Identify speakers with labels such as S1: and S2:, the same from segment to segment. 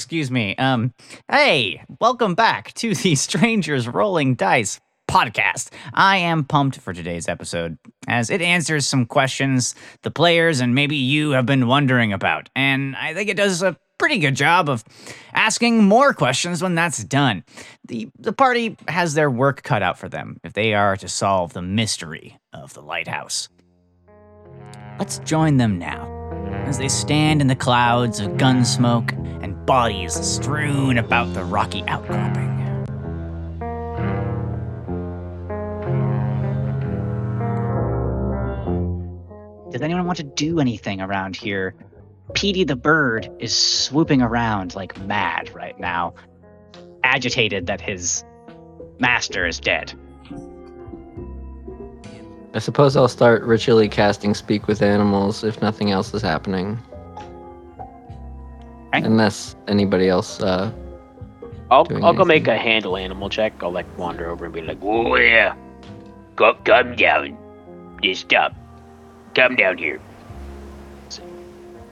S1: excuse me. Um, hey, welcome back to the Strangers Rolling Dice podcast. I am pumped for today's episode as it answers some questions the players and maybe you have been wondering about. And I think it does a pretty good job of asking more questions when that's done. The the party has their work cut out for them if they are to solve the mystery of the lighthouse. Let's join them now as they stand in the clouds of gun smoke bodies strewn about the rocky outcropping. Does anyone want to do anything around here? Petey the bird is swooping around like mad right now, agitated that his master is dead.
S2: I suppose I'll start ritually casting Speak with Animals if nothing else is happening.
S1: Okay.
S2: Unless anybody else. Uh,
S3: I'll I'll go make a handle animal check. I'll like wander over and be like, "Oh yeah, go come down, just stop, come down here."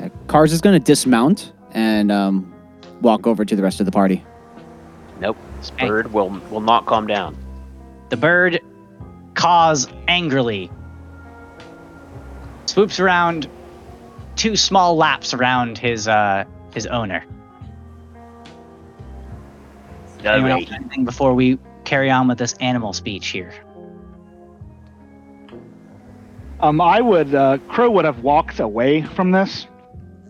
S4: Uh, Cars is going to dismount and um, walk over to the rest of the party.
S3: Nope, this
S1: Hey.
S3: bird will will not calm down.
S1: The bird caws angrily, swoops around two small laps around his uh his owner. Anyone else anything before we carry on with this animal speech here?
S5: Um, I would. Uh, Crow would have walked away from this.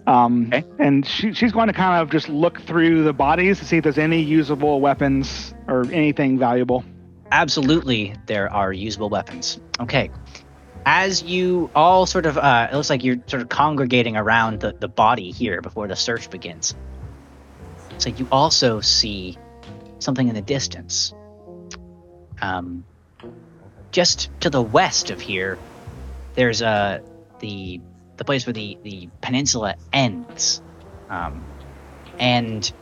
S5: Um,
S1: Okay.
S5: And she, she's going to kind of just look through the bodies to see if there's any usable weapons or anything valuable.
S1: Absolutely, there are usable weapons. Okay. As you all sort of, uh, it looks like you're sort of congregating around the, the body here before the search begins. So you also see something in the distance. Um, just to the west of here, there's uh, the the place where the, the peninsula ends. Um, and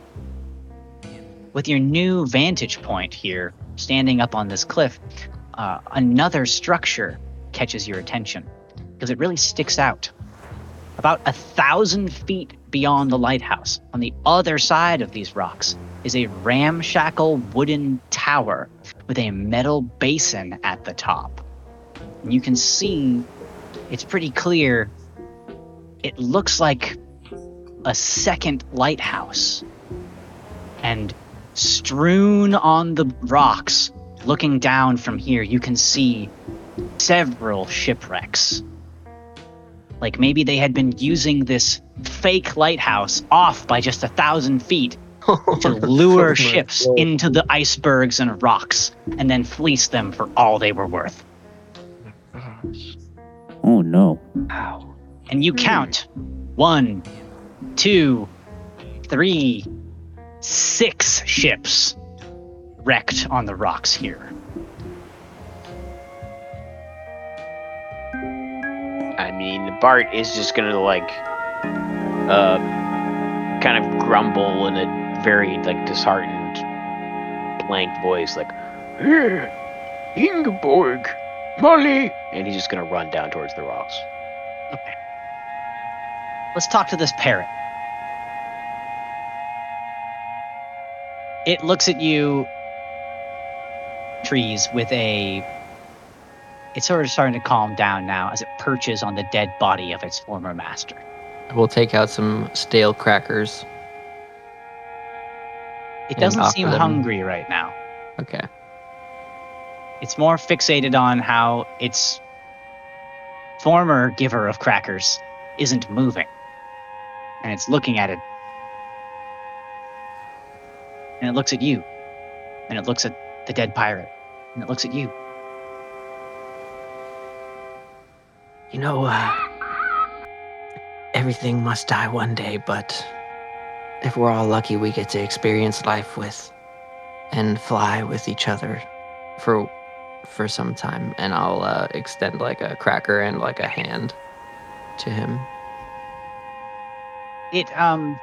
S1: with your new vantage point here, standing up on this cliff, uh, another structure catches your attention because it really sticks out. About a thousand feet beyond the lighthouse, on the other side of these rocks, is a ramshackle wooden tower with a metal basin at the top. And you can see it's pretty clear. It looks like a second lighthouse. And strewn on the rocks, looking down from here, you can see several shipwrecks. Like maybe they had been using this fake lighthouse off by just a thousand feet to lure
S2: Oh
S1: ships
S2: God.
S1: into the icebergs and rocks and then fleece them for all they were worth.
S4: Oh no.
S1: And you hmm. count one, two, three, six ships wrecked on the rocks here.
S3: I mean, Bart is just gonna like, uh, kind of grumble in a very like disheartened, blank voice, like, "Eh, Ingeborg, Molly, and he's just gonna run down towards the rocks.
S1: Okay. Let's talk to this parrot. It looks at you, trees, with a. It's sort of starting to calm down now as it perches on the dead body of its former master.
S2: We'll take out some stale crackers.
S1: It doesn't seem
S2: them-
S1: hungry right now.
S2: Okay.
S1: It's more fixated on how its former giver of crackers isn't moving. And it's looking at it. And it looks at you. And it looks at the dead pirate. And it looks at you.
S2: You know, uh, everything must die one day, but if we're all lucky, we get to experience life with and fly with each other for for some time. And I'll uh, extend like a cracker and like a hand to him.
S1: It, um,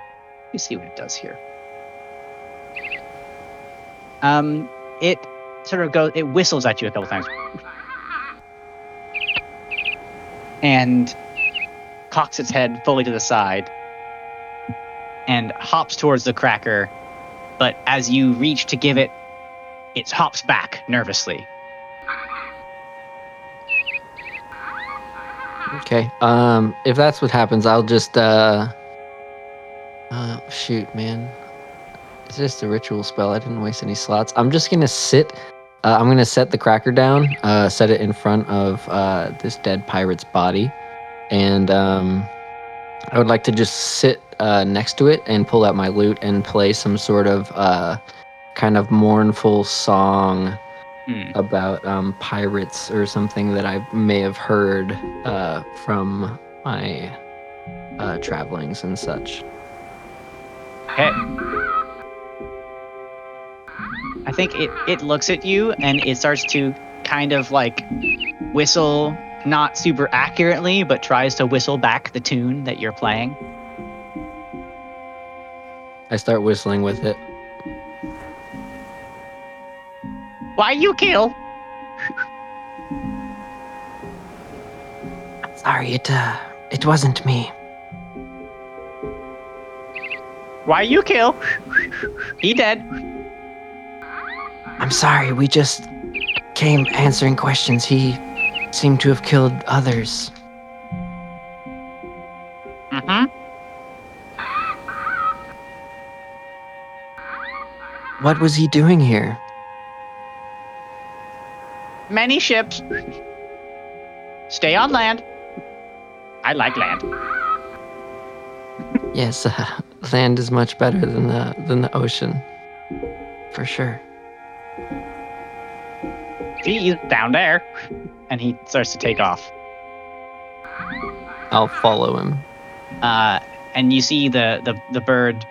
S1: you see what it does here. Um, it sort of goes, it whistles at you a couple times. And cocks its head fully to the side. and hops towards the cracker. But as you reach to give it, it hops back nervously.
S2: Okay. Um, if that's what happens, I'll just uh. Uh, shoot, man. It's just a ritual spell. I didn't waste any slots. I'm just gonna sit. Uh, I'm gonna set the cracker down. Uh, set it in front of uh this dead pirate's body, and um, I would like to just sit uh next to it and pull out my lute and play some sort of uh kind of mournful song
S1: Hmm.
S2: about um, pirates or something that I may have heard uh, from my uh, travelings and such.
S1: Okay. I think it, it looks at you and it starts to kind of like whistle, not super accurately, but tries to whistle back the tune that you're playing.
S2: I start whistling with it.
S1: Why you kill?
S2: Sorry, it uh, it wasn't me.
S1: Why you kill? He dead.
S2: I'm sorry. We just came answering questions. He seemed to have killed others.
S1: Mm-hmm.
S2: What was he doing here?
S1: Many ships. Stay on land. I like land.
S2: Yes, uh, land is much better than the than the ocean, for sure.
S1: See, he's down there. And he starts to take off.
S2: I'll follow him.
S1: uh, and you see the, the the bird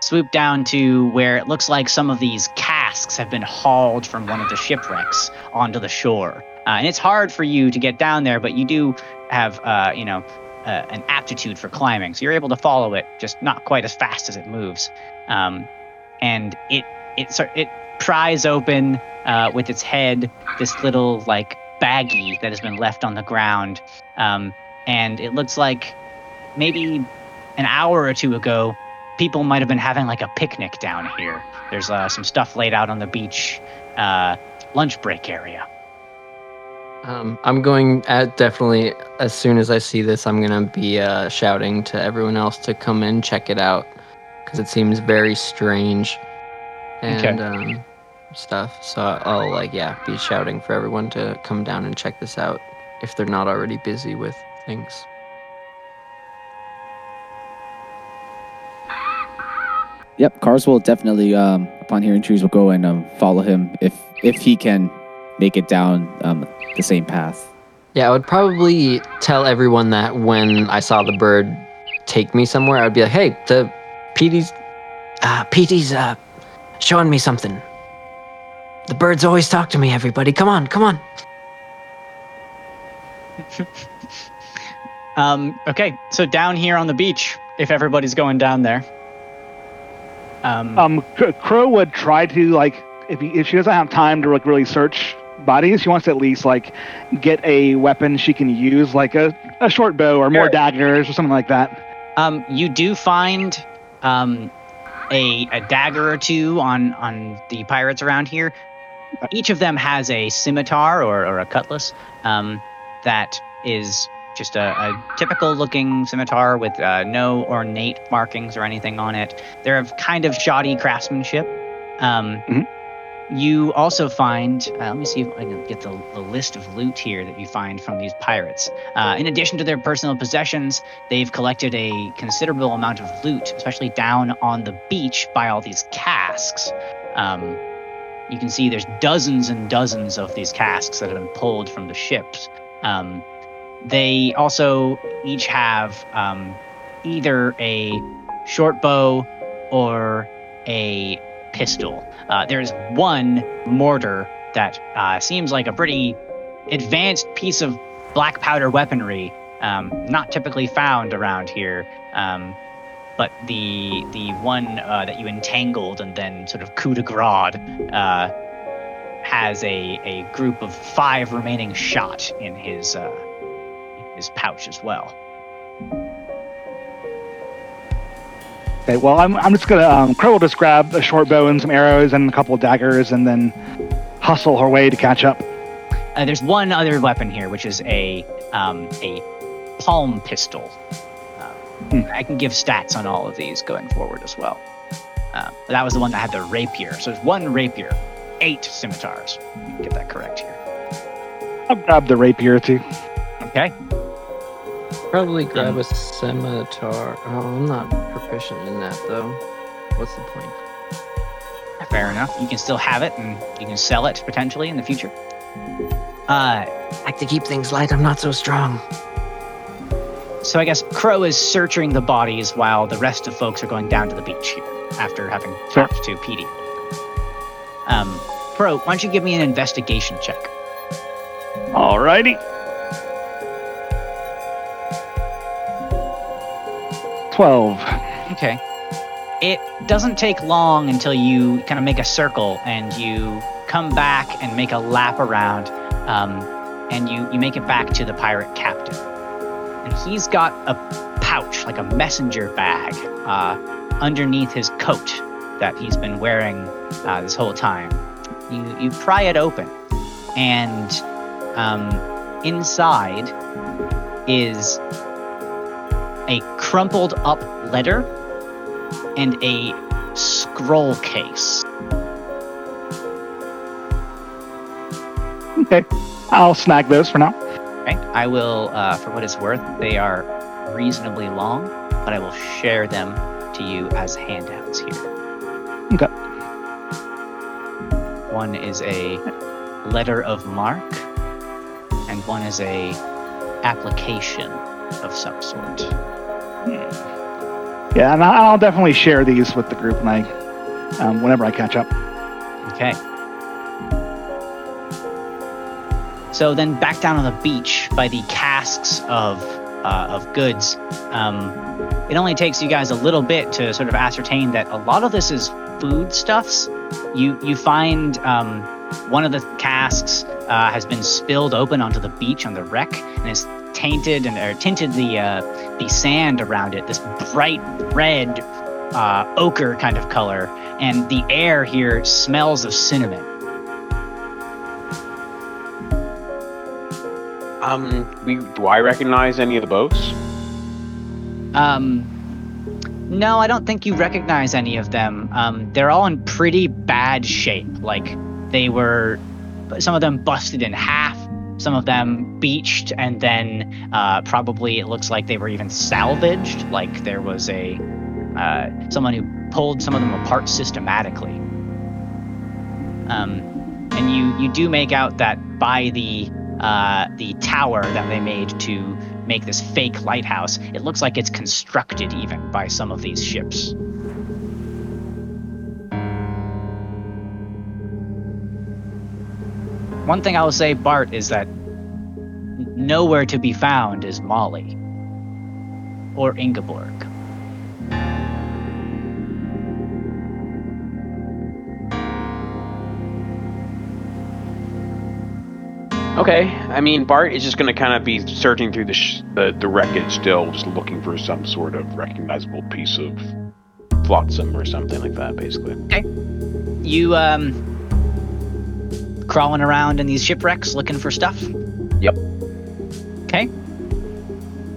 S1: swoop down to where it looks like some of these casks have been hauled from one of the shipwrecks onto the shore. Uh, and it's hard for you to get down there, but you do have, uh, you know, uh, an aptitude for climbing, so you're able to follow it, just not quite as fast as it moves. Um, and it it it pries open uh, with its head this little like baggie that has been left on the ground, um, and it looks like maybe an hour or two ago, people might have been having like a picnic down here. There's uh, some stuff laid out on the beach, uh, lunch break area.
S2: Um, I'm going at definitely as soon as I see this, I'm gonna be uh, shouting to everyone else to come in check it out because it seems very strange and um, stuff. So I'll like yeah be shouting for everyone to come down and check this out if they're not already busy with things.
S4: Yep, cars will definitely, um, upon hearing trees, will go and um, follow him if if he can make it down um, the same path.
S2: Yeah, I would probably tell everyone that when I saw the bird take me somewhere, I'd be like, "Hey, the Petey's, uh, Petey's uh, showing me something. The birds always talk to me. Everybody, come on, come on."
S1: Um, okay, so down here on the beach, if everybody's going down there. Um,
S5: Um, C- Crow would try to like if he, if she doesn't have time to like really search bodies, she wants to at least like get a weapon she can use, like a, a short bow or more
S1: Sure.
S5: daggers or something like that.
S1: Um, you do find um, a, a dagger or two on, on the pirates around here. Each of them has a scimitar or, or a cutlass um, that is just a, a typical looking scimitar with uh, no ornate markings or anything on it. They're of kind of shoddy craftsmanship. Um,
S5: Mhm.
S1: You also find, uh, let me see if I can get the, the list of loot here that you find from these pirates. Uh, in addition to their personal possessions, they've collected a considerable amount of loot, especially down on the beach by all these casks. Um, you can see there's dozens and dozens of these casks that have been pulled from the ships. Um, they also each have um, either a short bow or a pistol. Uh, there's one mortar that uh, seems like a pretty advanced piece of black powder weaponry, um, not typically found around here. Um, but the the one uh, that you entangled and then sort of coup de grace uh, has a, a group of five remaining shot in his uh, his pouch as well.
S5: Okay, well, I'm, I'm just gonna um, Crow will just grab a short bow and some arrows and a couple of daggers, and then hustle her way to catch up.
S1: Uh, there's one other weapon here, which is a um, a palm pistol. Uh,
S5: Hmm.
S1: I can give stats on all of these going forward as well. Uh, but that was the one that had the rapier. So there's one rapier, eight scimitars. Get that correct here.
S5: I'll grab the rapier too.
S1: Okay.
S2: Probably grab a scimitar. Oh, I'm not proficient in that though. What's the point?
S1: Fair enough. You can still have it, and you can sell it potentially in the future. Uh,
S2: like to keep things light. I'm not so strong.
S1: so I guess Crow is searching the bodies while the rest of folks are going down to the beach here after having
S5: Sure.
S1: talked to Petey. Um, Crow, why don't you give me an investigation check?
S5: Alrighty. Twelve.
S1: Okay. It doesn't take long until you kind of make a circle and you come back and make a lap around, um, and you, you make it back to the pirate captain. And he's got a pouch, like a messenger bag, uh, underneath his coat that he's been wearing uh, this whole time. You, you pry it open, and um, inside is a crumpled up letter and a scroll case.
S5: Okay. I'll snag those for now.
S1: Okay, I will, uh, for what it's worth, they are reasonably long, but I will share them to you as handouts here.
S5: Okay.
S1: One is a letter of marque, and one is a application of some sort.
S5: Yeah, and I'll definitely share these with the group when I, um, whenever I catch up.
S1: Okay. So then back down on the beach by the casks of uh, of goods. Um, it only takes you guys a little bit to sort of ascertain that a lot of this is foodstuffs. You you find um, one of the casks uh, has been spilled open onto the beach on the wreck and is tainted and or tinted the uh, the sand around it this bright red uh, ochre kind of color, and the air here smells of cinnamon.
S3: Um, we do I recognize any of the boats?
S1: Um, no, I don't think you recognize any of them. Um, they're all in pretty bad shape. Like they were, some of them busted in half, some of them beached, and then uh, probably it looks like they were even salvaged. Like there was a uh, someone who pulled some of them apart systematically. Um, and you you do make out that by the uh, the tower that they made to make this fake lighthouse. It looks like it's constructed even by some of these ships. One thing I will say, Bart, is that nowhere to be found is Molly or Ingeborg.
S3: Okay, I mean Bart is just gonna kind of be searching through the, sh- the the wreckage still, just looking for some sort of recognizable piece of flotsam or something like that, basically. Okay.
S1: You um crawling around in these shipwrecks looking for stuff?
S3: Yep.
S1: Okay.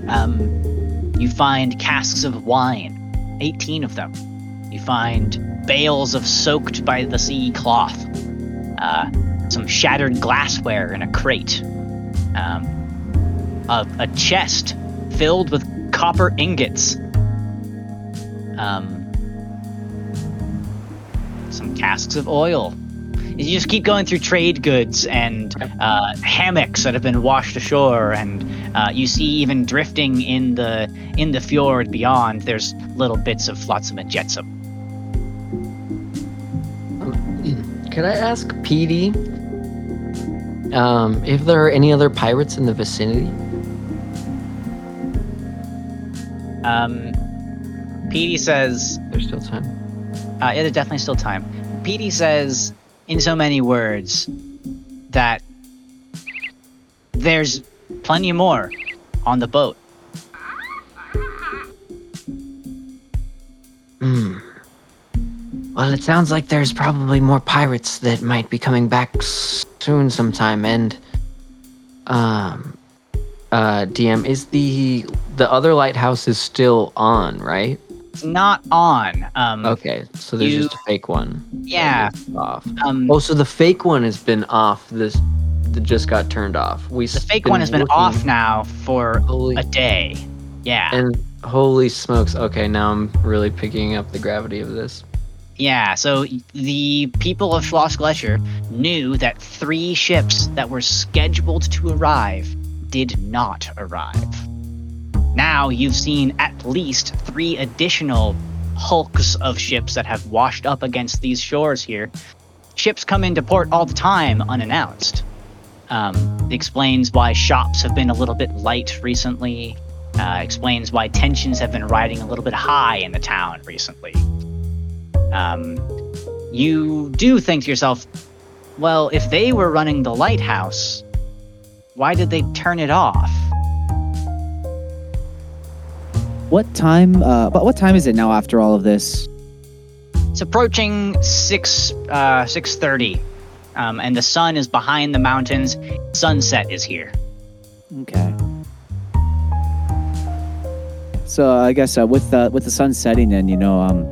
S1: Um you find casks of wine, 18 of them. You find bales of soaked by the sea cloth. Uh some shattered glassware in a crate. Um a, a chest filled with copper ingots. Um some casks of oil. You just keep going through trade goods and uh, hammocks that have been washed ashore, and uh, you see even drifting in the in the fjord beyond. There's little bits of flotsam and jetsam.
S2: Could I ask Petey um, if there are any other pirates in the vicinity?
S1: Um, Petey says,
S2: There's still time.
S1: uh, "Yeah, there's definitely still time." Petey says, in so many words, that there's plenty more on the boat.
S2: Hmm. Well, it sounds like there's probably more pirates that might be coming back soon sometime. And, um, uh, DM, is the the other lighthouse is still on, right?
S1: It's not on. Um,
S2: Okay, so there's
S1: You-
S2: just a fake one.
S1: Yeah.
S2: Off.
S1: Um,
S2: Oh, so the fake one has been off. This that just got turned off. We
S1: the fake one has been off now for
S2: Holy
S1: a day. Yeah.
S2: and holy smokes! Okay, now I'm really picking up the gravity of this.
S1: Yeah, so the people of Schloss Gletscher knew that three ships that were scheduled to arrive did not arrive. Now you've seen at least three additional hulks of ships that have washed up against these shores here. Ships come into port all the time unannounced. Um, explains why shops have been a little bit light recently. Uh, explains why tensions have been riding a little bit high in the town recently um, you do think to yourself, well, if they were running the lighthouse, why did they turn it off?
S4: What time? Uh, but what time is it now after all of this?
S1: It's approaching six uh, six thirty, um, and the sun is behind the mountains. Sunset is here.
S4: Okay. So I guess uh, with the with the sun setting and you know um,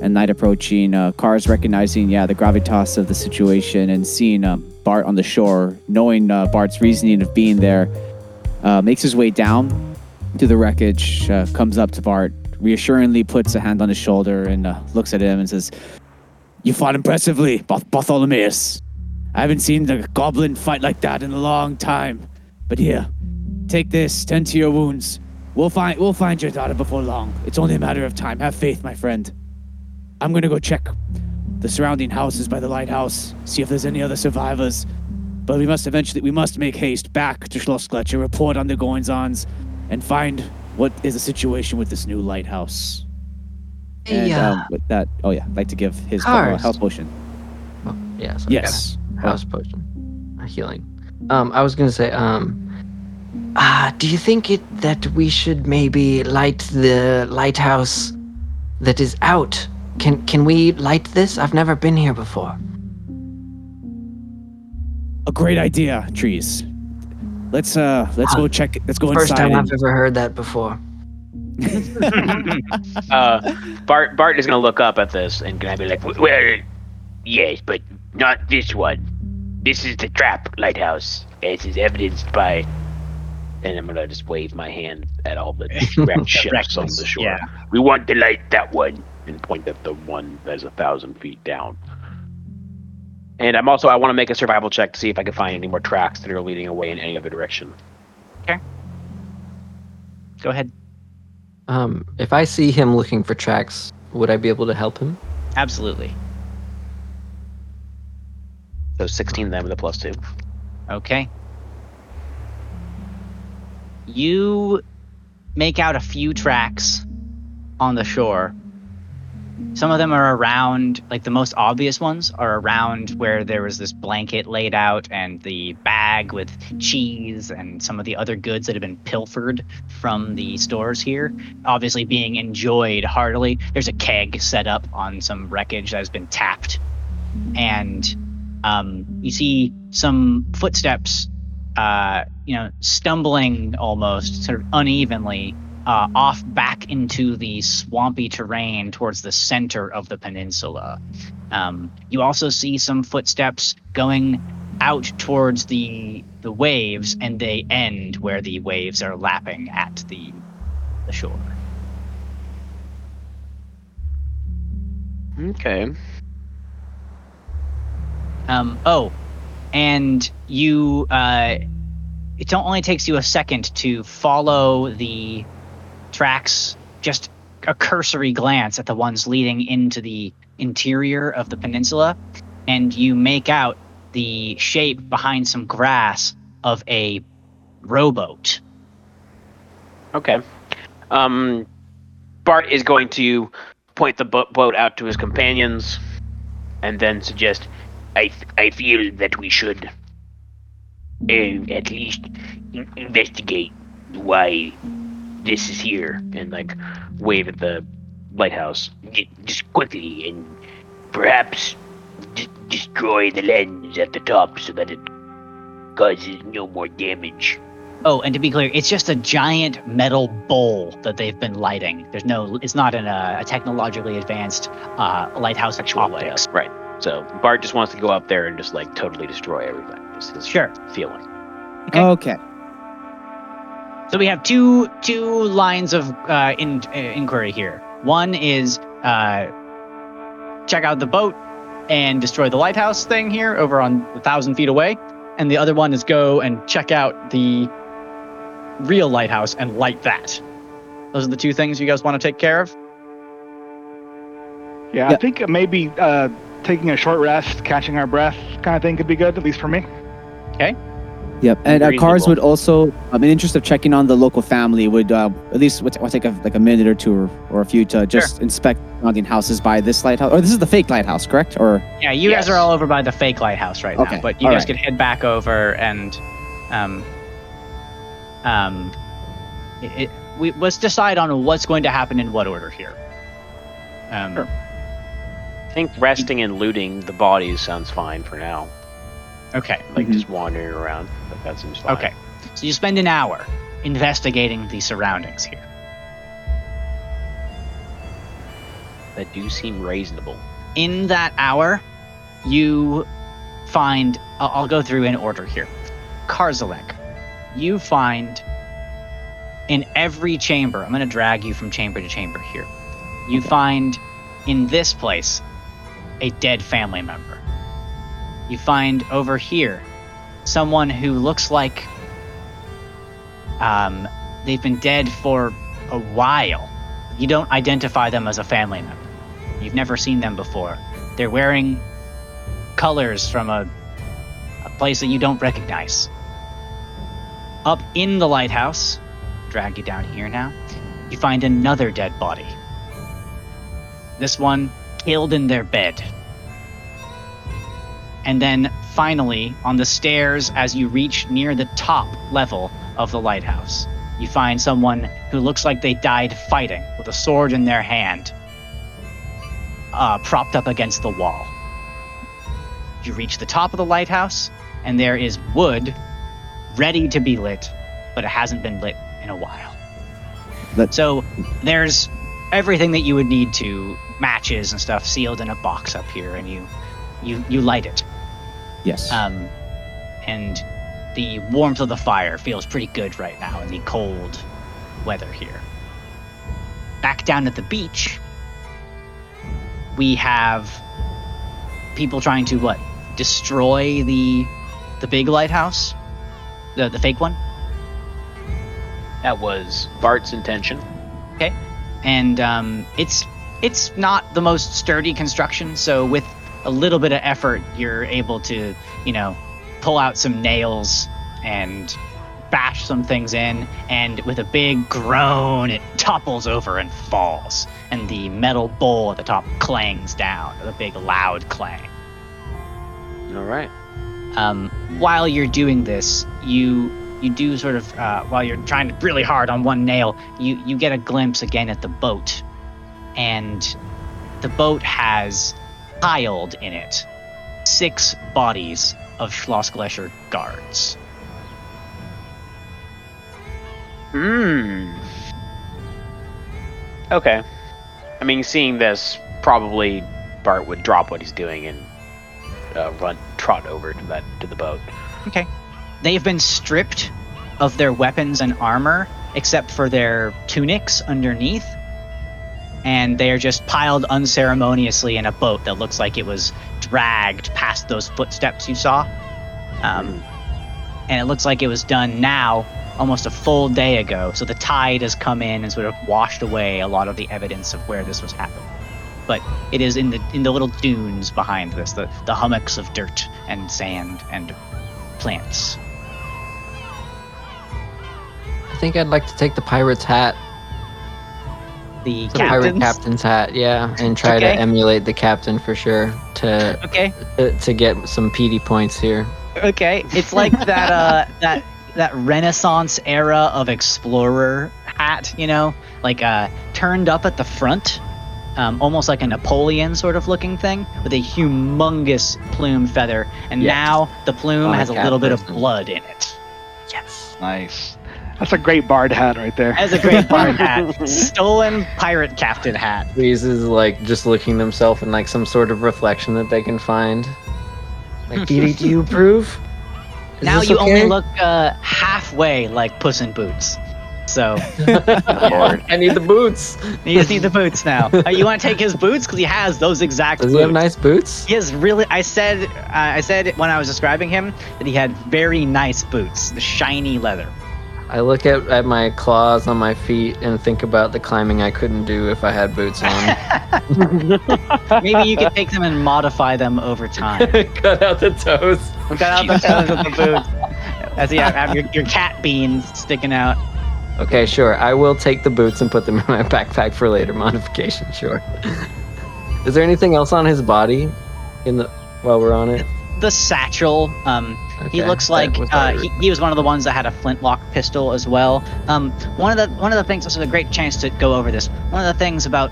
S4: and night approaching, uh, cars recognizing yeah the gravitas of the situation and seeing uh, Bart on the shore, knowing uh, Bart's reasoning of being there, uh, makes his way down to the wreckage, uh, comes up to Bart, reassuringly puts a hand on his shoulder and uh, looks at him and says, "You fought impressively, Barth- Bartholomeus. I haven't seen the goblin fight like that in a long time. But here, Take this, tend to your wounds. We'll find we'll find your daughter before long. It's only a matter of time. Have faith, my friend. I'm gonna go check the surrounding houses by the lighthouse, see if there's any other survivors. But we must eventually we must make haste back to Schloss Gletscher, report on the goings-ons, and find what is the situation with this new lighthouse.
S2: Hey,
S4: And
S2: uh,
S4: um, with that, oh yeah, I'd like to give his uh,
S2: Cars.
S4: health potion.
S2: oh, yeah, so I got
S4: Yes.
S2: a house potion, a healing. Um, I was gonna say, um, ah, do you think it that we should maybe light the lighthouse that is out? Can can we light this? I've never been here before.
S4: A great idea, trees. Let's uh let's go check let's go
S2: First
S4: inside.
S2: time
S4: and-
S2: I've ever heard that before.
S3: Uh, Bart Bart is gonna look up at this and gonna be like, "W- "Well, yes, but not this one. This is the trap lighthouse, as is evidenced by." And I'm gonna just wave my hand at all the wrecked ships on the shore.
S1: yeah.
S3: We want to light that one, and point at the one that's a thousand feet down. And I'm also I want to make a survival check to see if I can find any more tracks that are leading away in any other direction. Okay.
S1: Go ahead.
S2: Um, if I see him looking for tracks, would I be able to help him?
S1: Absolutely.
S3: So 16 then with a plus two.
S1: Okay. You make out a few tracks on the shore. Some of them are around, like the most obvious ones are around where there was this blanket laid out and the bag with cheese and some of the other goods that have been pilfered from the stores here, obviously being enjoyed heartily. There's a keg set up on some wreckage that has been tapped. And um, you see some footsteps uh, you know, stumbling almost sort of unevenly uh, off back into the swampy terrain towards the center of the peninsula. Um, you also see some footsteps going out towards the the waves, and they end where the waves are lapping at the the shore.
S3: Okay.
S1: Um, oh, and you, uh, it only takes you a second to follow the tracks, just a cursory glance at the ones leading into the interior of the peninsula, and you make out the shape behind some grass of a rowboat.
S3: Okay. Um, Bart is going to point the bo- boat out to his companions, and then suggest, "I th- I feel that we should, uh, at least in- investigate why this is here," and like wave at the lighthouse.
S6: Just quickly and perhaps d- destroy the lens at the top so that it causes no more damage.
S1: Oh, and to be clear, it's just a giant metal bowl that they've been lighting. There's no, it's not in a, a technologically advanced uh, lighthouse
S3: Actual
S1: way.
S3: optics. Right. So Bart just wants to go up there and just like totally destroy everything. Is his
S1: Sure.
S3: feeling.
S1: Okay.
S4: Okay.
S1: So we have two two lines of uh, in, uh, inquiry here. One is uh, check out the boat and destroy the lighthouse thing here over on a thousand feet away, and the other one is go and check out the real lighthouse and light that. Those are the two things you guys want to take care of.
S5: Yeah,
S4: Yeah.
S5: I think maybe uh, taking a short rest, catching our breath, kind of thing could be good, at least for me.
S4: Yep. And uh, cars would also, um, in interest of checking on the local family, would uh, at least would, would take a, like a minute or two or, or a few to just inspect surrounding houses by this lighthouse. Or this is the fake lighthouse, correct? Or
S1: Yeah, you guys are all over by the fake lighthouse right
S4: Okay,
S1: now, but you
S4: all
S1: guys
S4: right.
S1: could head back over and um um it, it, we let's decide on what's going to happen in what order here. Um,
S3: Sure. I think resting and looting the bodies sounds fine for now.
S1: Okay.
S3: Like
S4: Mhm.
S3: just wandering around. But that seems fine.
S1: Okay. So you spend an hour investigating the surroundings here.
S3: That do seem reasonable.
S1: In that hour, you find. I'll, I'll go through in order here. Karzalek, you find in every chamber. I'm going to drag you from chamber to chamber here. You find in this place a dead family member. You find over here someone who looks like um, they've been dead for a while. You don't identify them as a family member. You've never seen them before. They're wearing colors from a, a place that you don't recognize. Up in the lighthouse, drag you down here now, you find another dead body. This one killed in their bed. And then finally, on the stairs, as you reach near the top level of the lighthouse, you find someone who looks like they died fighting with a sword in their hand, uh, propped up against the wall. You reach the top of the lighthouse, and there is wood ready to be lit, but it hasn't been lit in a while. So there's everything that you would need to matches and stuff sealed in a box up here, and you you you light it.
S4: Yes.
S1: Um, and the warmth of the fire feels pretty good right now in the cold weather here. Back down at the beach, we have people trying to what? Destroy the the big lighthouse, the the fake one,
S3: That was Bart's intention.
S1: Okay, and um, it's it's not the most sturdy construction. So with a little bit of effort, you're able to you know pull out some nails and bash some things in, and with a big groan, it topples over and falls, and the metal bowl at the top clangs down with a big loud clang.
S3: All right.
S1: Um, while you're doing this, you you do sort of uh, while you're trying really hard on one nail, you you get a glimpse again at the boat, and the boat has piled in it six bodies of Schloss Gletscher guards.
S3: Hmm. Okay. I mean, seeing this, probably Bart would drop what he's doing and uh, run, trot over to that to the boat. Okay.
S1: They've been stripped of their weapons and armor, except for their tunics underneath. And they are just piled unceremoniously in a boat that looks like it was dragged past those footsteps you saw. Um, and it looks like it was done now, almost a full day ago. So the tide has come in and sort of washed away a lot of the evidence of where this was happening. But it is in the in the little dunes behind this, the, the hummocks of dirt and sand and plants.
S2: I think I'd like to take the pirate's hat,
S1: The
S2: the pirate
S1: captains.
S2: captain's hat, yeah, and try
S1: Okay.
S2: to emulate the captain for sure to
S1: Okay,
S2: to, to get some Petey points here.
S1: okay. It's like that uh that that Renaissance era of explorer hat, you know, like uh turned up at the front um, almost like a Napoleon sort of looking thing with a humongous plume feather, and
S2: Yes.
S1: now the plume
S2: On
S1: has a
S2: cat
S1: little bit of blood in it.
S2: Yes.
S5: Nice. That's a great bard hat right there.
S1: That's a great bard hat, stolen pirate captain hat.
S2: Breeze is like just looking themselves in like some sort of reflection that they can find. Like, Petey, do you approve? Is
S1: now
S2: this
S1: you only look uh, halfway like Puss in Boots. So
S2: I need the boots.
S1: you just need the boots now. Uh, you want to take his boots because he has those exact
S2: Does
S1: boots.
S2: he have nice boots?
S1: He has really. I said. Uh, I said when I was describing him that he had very nice boots, the shiny leather.
S2: I look at, at my claws on my feet and think about the climbing I couldn't do if I had boots on.
S1: Maybe you could take them and modify them over time.
S2: Cut out the toes.
S1: Cut out the toes of the boots. As you have, have your, your cat beans sticking out.
S2: Okay, sure. I will take the boots and put them in my backpack for later modification. Sure. Is there anything else on his body in the while we're on it?
S1: The satchel. Um, he looks like uh, he, he was one of the ones that had a flintlock pistol as well. Um, one of the one of the things. This is a great chance to go over this. One of the things about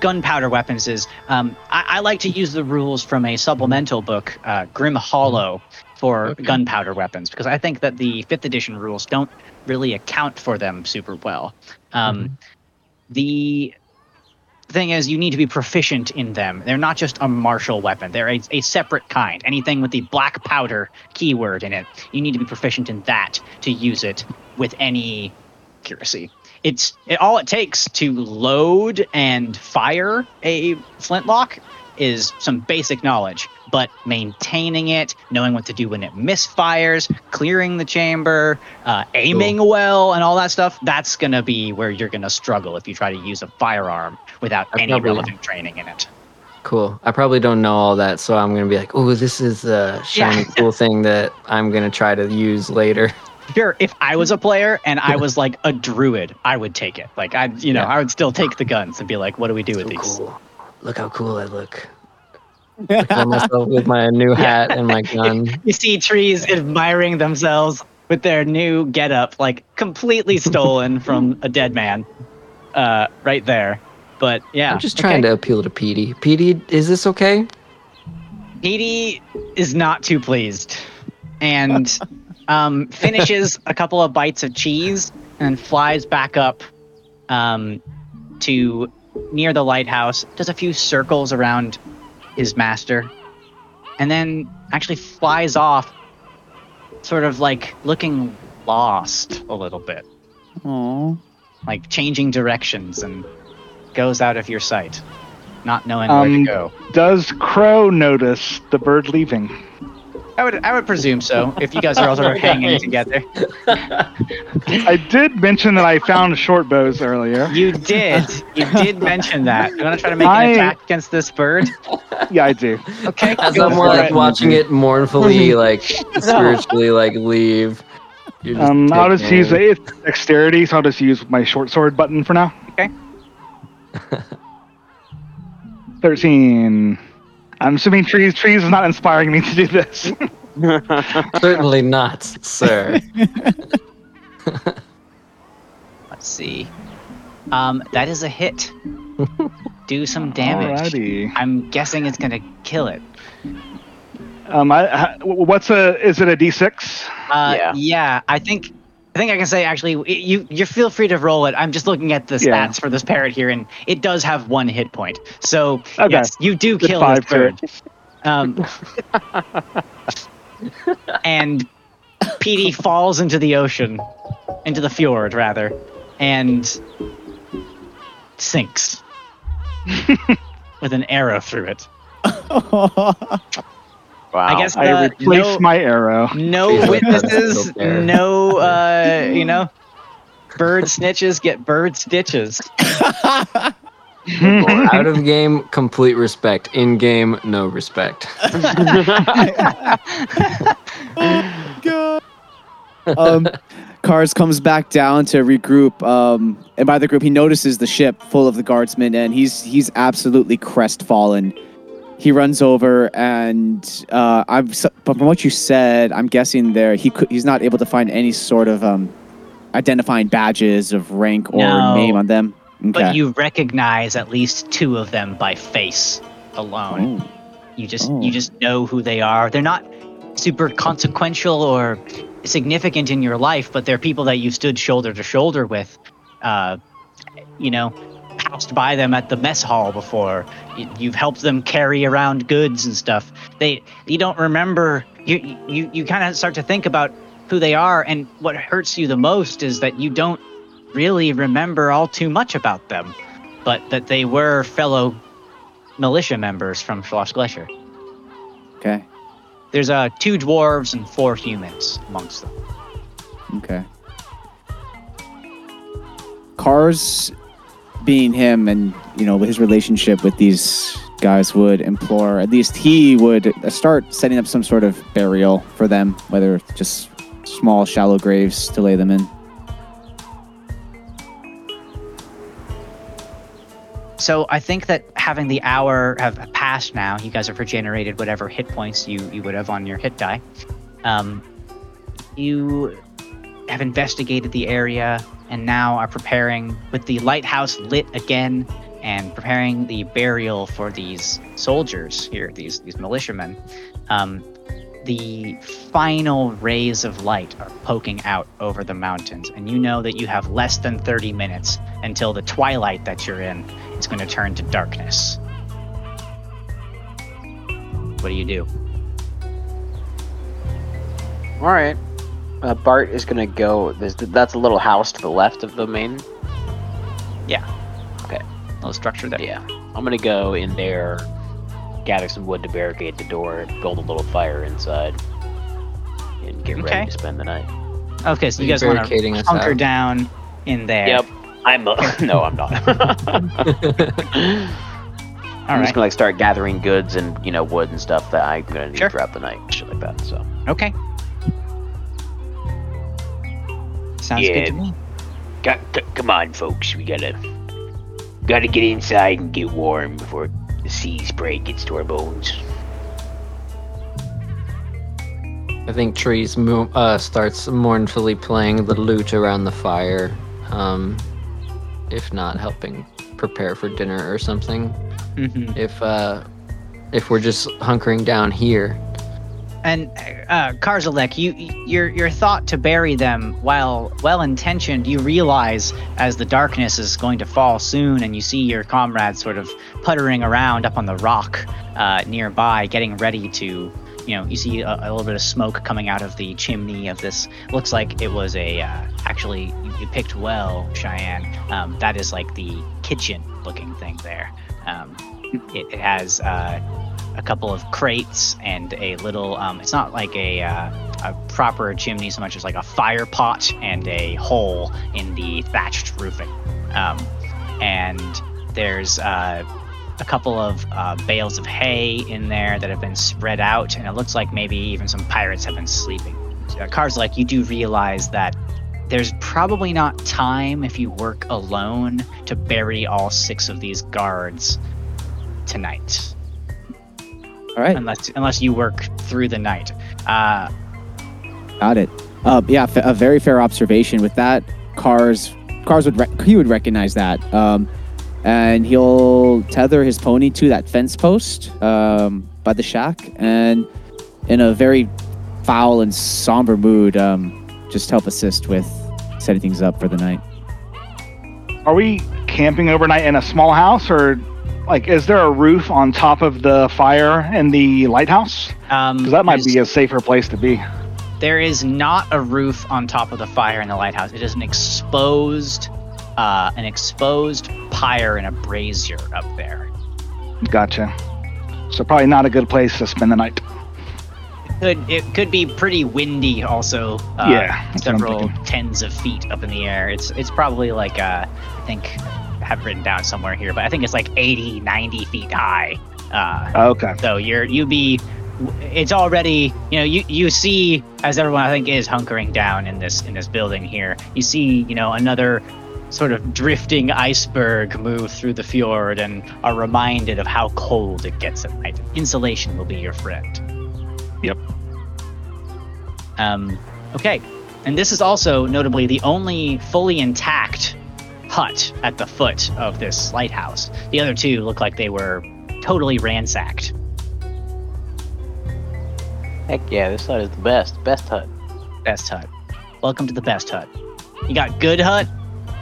S1: gunpowder weapons is um, I, I like to use the rules from a supplemental book, uh, Grim Hollow, for
S2: Okay.
S1: gunpowder weapons because I think that the fifth edition rules don't really account for them super well. Um, The thing is, you need to be proficient in them. They're not just a martial weapon; they're a, a separate kind. Anything with the black powder keyword in it, you need to be proficient in that to use it with any accuracy. It's it, all it takes to load and fire a flintlock is some basic knowledge, but maintaining it, knowing what to do when it misfires, clearing the chamber, uh, aiming well, and all that stuff, that's going to be where you're going to struggle if you try to use a firearm without
S2: I
S1: any relevant training in it.
S2: Cool. I probably don't know all that, so I'm gonna be like, "Oh, this is a shiny,
S1: Yeah.
S2: cool thing that I'm gonna try to use later."
S1: Sure, if I was a player and I was like a druid, I would take it. Like I, you know,
S2: Yeah.
S1: I would still take the guns and be like, "What do we do with
S2: So
S1: these?"
S2: cool. Look how cool I look. Myself with my new hat and my gun.
S1: You see trees admiring themselves with their new getup, like completely stolen from a dead man, uh, right there. But yeah,
S2: I'm just trying to appeal to Petey. Petey, is this okay?
S1: Petey is not too pleased, and um, finishes a couple of bites of cheese and flies back up um, to near the lighthouse. Does a few circles around his master, and then actually flies off, sort of like looking lost a little bit,
S4: Aw.
S1: like changing directions, and goes out of your sight, not knowing where to
S5: Um,
S1: go.
S5: Does Crow notice the bird leaving?
S1: I would I would presume so. If you guys are all sort of hanging together,
S5: I did mention that I found short bows earlier.
S1: you did you did mention that. You want to try to make
S5: I-
S1: an attack against this bird?
S5: Yeah, I do.
S1: Okay,
S2: As I'm
S1: for
S2: like watching it mournfully, like spiritually, like leave. you're just
S5: Um, I'll just
S2: taking
S5: use
S2: it.
S5: it's dexterity, so I'll just use my short sword button for now.
S1: Okay.
S5: Thirteen. I'm assuming trees. Trees is not inspiring me to do this.
S2: Certainly not, sir.
S1: Let's see. Um, that is a hit. Do some damage.
S5: Alrighty.
S1: I'm guessing it's gonna kill it.
S5: Um, I, I, what's a? Is it a D6?
S1: Uh,
S3: Yeah.
S1: yeah. I think I think I can say actually you you feel free to roll it. I'm just looking at the stats
S5: Yeah.
S1: for this parrot here, and it does have one hit point. So
S5: Okay.
S1: yes, you do
S5: Good
S1: kill this
S5: five
S1: bird. Um, and Petey falls into the ocean, into the fjord rather, and sinks with an arrow through it.
S3: Wow.
S1: I guess
S5: I
S1: uh,
S5: replace
S1: no,
S5: my arrow.
S1: no witnesses,
S2: that's still there.
S1: no, uh, you know, bird snitches get bird stitches.
S2: Out of game, complete respect. In game, no respect.
S4: oh God. um, Cars comes back down to regroup, um, and by the group, he notices the ship full of the guardsmen, and he's he's absolutely crestfallen. He runs over, and uh, I'm. But from what you said, I'm guessing there he could. He's not able to find any sort of um, identifying badges of rank or
S1: No.
S4: name on them.
S1: but you recognize at least two of them by face alone.
S4: Oh,
S1: You just
S4: Oh.
S1: you just know who they are. They're not super consequential or significant in your life, but they're people that you've stood shoulder to shoulder with. Uh, you know, passed by them at the mess hall before. You, you've helped them carry around goods and stuff. They you don't remember. You you you kind of start to think about who they are, and what hurts you the most is that you don't really remember all too much about them, but that they were fellow militia members from Schloss Gletscher.
S4: okay.
S1: There's uh, two dwarves and four humans amongst them.
S4: Okay. Cars, being him and, you know, his relationship with these guys, would implore, at least he would uh, start setting up some sort of burial for them, whether just small, shallow graves to lay them in.
S1: So I think that having the hour have passed now, you guys have regenerated whatever hit points you, you would have on your hit die. Um, you have investigated the area and now are preparing with the lighthouse lit again and preparing the burial for these soldiers here, these these militiamen. Um, the final rays of light are poking out over the mountains, and you know that you have less than 30 minutes until the twilight that you're in is going to turn to darkness. What do you do?
S3: All right. Uh, Bart is gonna go. There's, that's a little house to the left of the main. Yeah. Okay.
S1: Little structure there.
S3: Yeah. I'm gonna go in there, gather some wood to barricade the door, build a little fire inside, and get
S1: Okay.
S3: ready to spend the night.
S1: Okay, so you
S2: you
S1: guys want to
S2: barricading us
S1: hunker
S2: out?
S1: down in there.
S3: Yep. I'm. Uh, no, I'm not.
S1: All
S3: I'm just gonna like start gathering goods and you know wood and stuff that I'm gonna need
S1: Sure.
S3: throughout the night, shit like that. So
S1: Okay. Sounds good to
S6: Yeah.
S1: me.
S6: C- c- come on, folks. We gotta gotta get inside and get warm before the sea spray gets to our bones.
S2: I think Trees mo- uh, starts mournfully playing the lute around the fire, um, if not helping prepare for dinner or something.
S1: hmm
S2: If uh, if we're just hunkering down here,
S1: And uh, Karzalek, you your your thought to bury them, while well intentioned, you realize as the darkness is going to fall soon, and you see your comrades sort of puttering around up on the rock uh, nearby, getting ready to. You know, you see a, a little bit of smoke coming out of the chimney of this. Looks like it was a. Uh, actually, you, you picked well, Cheyenne. Um, that is like the kitchen-looking thing there. Um, it, it has uh, a couple of crates and a little um, it's not like a, uh, a proper chimney so much as like a fire pot and a hole in the thatched roofing. Um, and there's uh, a couple of uh, bales of hay in there that have been spread out and it looks like maybe even some pirates have been sleeping. Uh, cars like you do realize that there's probably not time if you work alone to bury all six of these guards tonight
S4: All right.
S1: unless unless you work through the night. Uh,
S4: Got it. Uh, yeah, f- a very fair observation. With that, cars, cars would rec- he would recognize that, um, and he'll tether his pony to that fence post um, by the shack, and in a very foul and somber mood, um, just help assist with setting things up for the night.
S5: Are we camping overnight in a small house, or like is there a roof on top of the fire in the lighthouse?
S1: um,
S5: Because that might be a safer place to be.
S1: There is not a roof on top of the fire in the lighthouse. It is an exposed, uh, an exposed pyre and a brazier up there.
S5: Gotcha. So probably not a good place to spend the night.
S1: Could it could be pretty windy also. Uh,
S5: Yeah, that's what I'm
S1: several tens of feet up in the air. It's it's probably like uh, I think have it written down somewhere here, but I think it's like 80, 90 feet high. Uh,
S5: Okay.
S1: So you're you be it's already you know you you see as everyone I think is hunkering down in this in this building here. You see you know another sort of drifting iceberg move through the fjord and are reminded of how cold it gets at night. Insulation will be your friend.
S5: Yep.
S1: Um okay. And this is also notably the only fully intact hut at the foot of this lighthouse. The other two look like they were totally ransacked.
S3: Heck yeah, this hut is the best. Best hut.
S1: Best hut. Welcome to the best hut. You got good hut,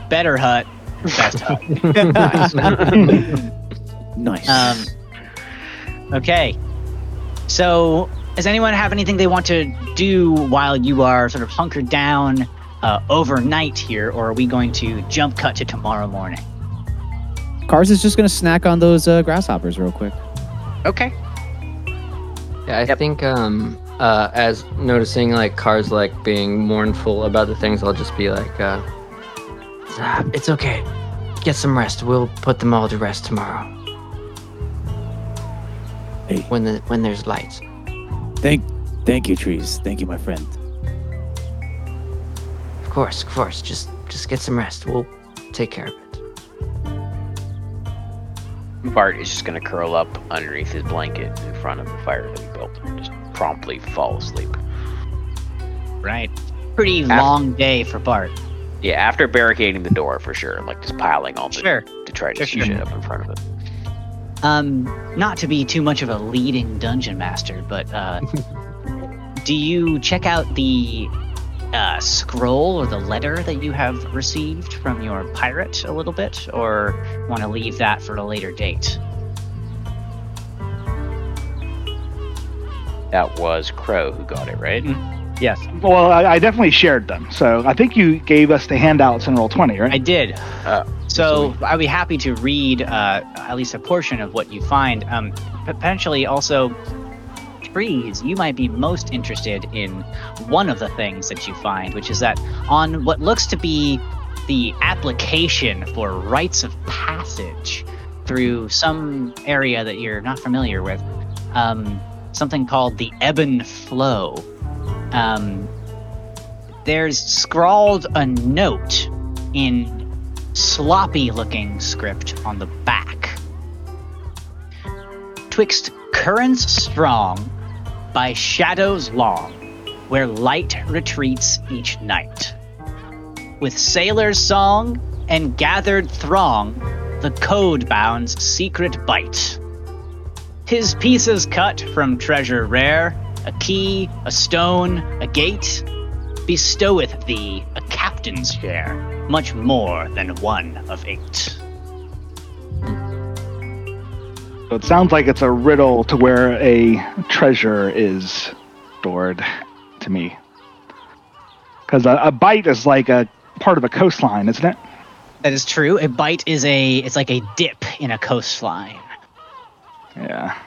S1: better hut, best hut.
S4: Nice.
S1: Um, okay. So, does anyone have anything they want to do while you are sort of hunkered down uh, overnight here, or are we going to jump cut to tomorrow morning?
S4: Cars is just gonna snack on those uh, grasshoppers real quick.
S1: Okay.
S2: Yeah, I
S3: Yep.
S2: think um uh as noticing like cars like being mournful about the things, I'll just be like, uh "Ah, it's okay. Get some rest. We'll put them all to rest tomorrow.
S4: Hey.
S2: When the when there's light.
S4: Thank, thank you, trees. Thank you, my friend.
S2: Of course, of course. Just just get some rest. We'll take care of it.
S3: Bart is just gonna curl up underneath his blanket in front of the fire that he built and just promptly fall asleep.
S1: Right. Pretty
S3: Af-
S1: long day for Bart.
S3: Yeah, after barricading the door for sure, like just piling all the
S1: Sure.
S3: detritus
S1: Sure,
S3: and
S1: sure.
S3: shit up in front of it.
S1: Um, not to be too much of a leading dungeon master, but uh, do you check out the uh, scroll or the letter that you have received from your pirate a little bit, or want to leave that for a later date?
S3: That was Crow who got it, right?
S1: Yes,
S5: Well, I, I definitely shared them. So I think you gave us the handouts in roll twenty, right?
S1: I did.
S3: Oh,
S1: so I'd be happy to read uh, at least a portion of what you find. Um, potentially also. Trees, you might be most interested in one of the things that you find, which is that on what looks to be the application for rites of passage through some area that you're not familiar with, um, something called the ebb and flow. Um, there's scrawled a note in sloppy looking script on the back. Twixt currents strong, by shadows long, where light retreats each night. With sailor's song and gathered throng, the code bound's secret bite. His pieces cut from treasure rare, a key, a stone, a gate, bestoweth thee a captain's share, much more than one of eight.
S5: So it sounds like it's a riddle to where a treasure is stored to me. Because a, a bight is like a part of a coastline, isn't it?
S1: That is true. A bight is a it's like a dip in a coastline.
S5: Yeah.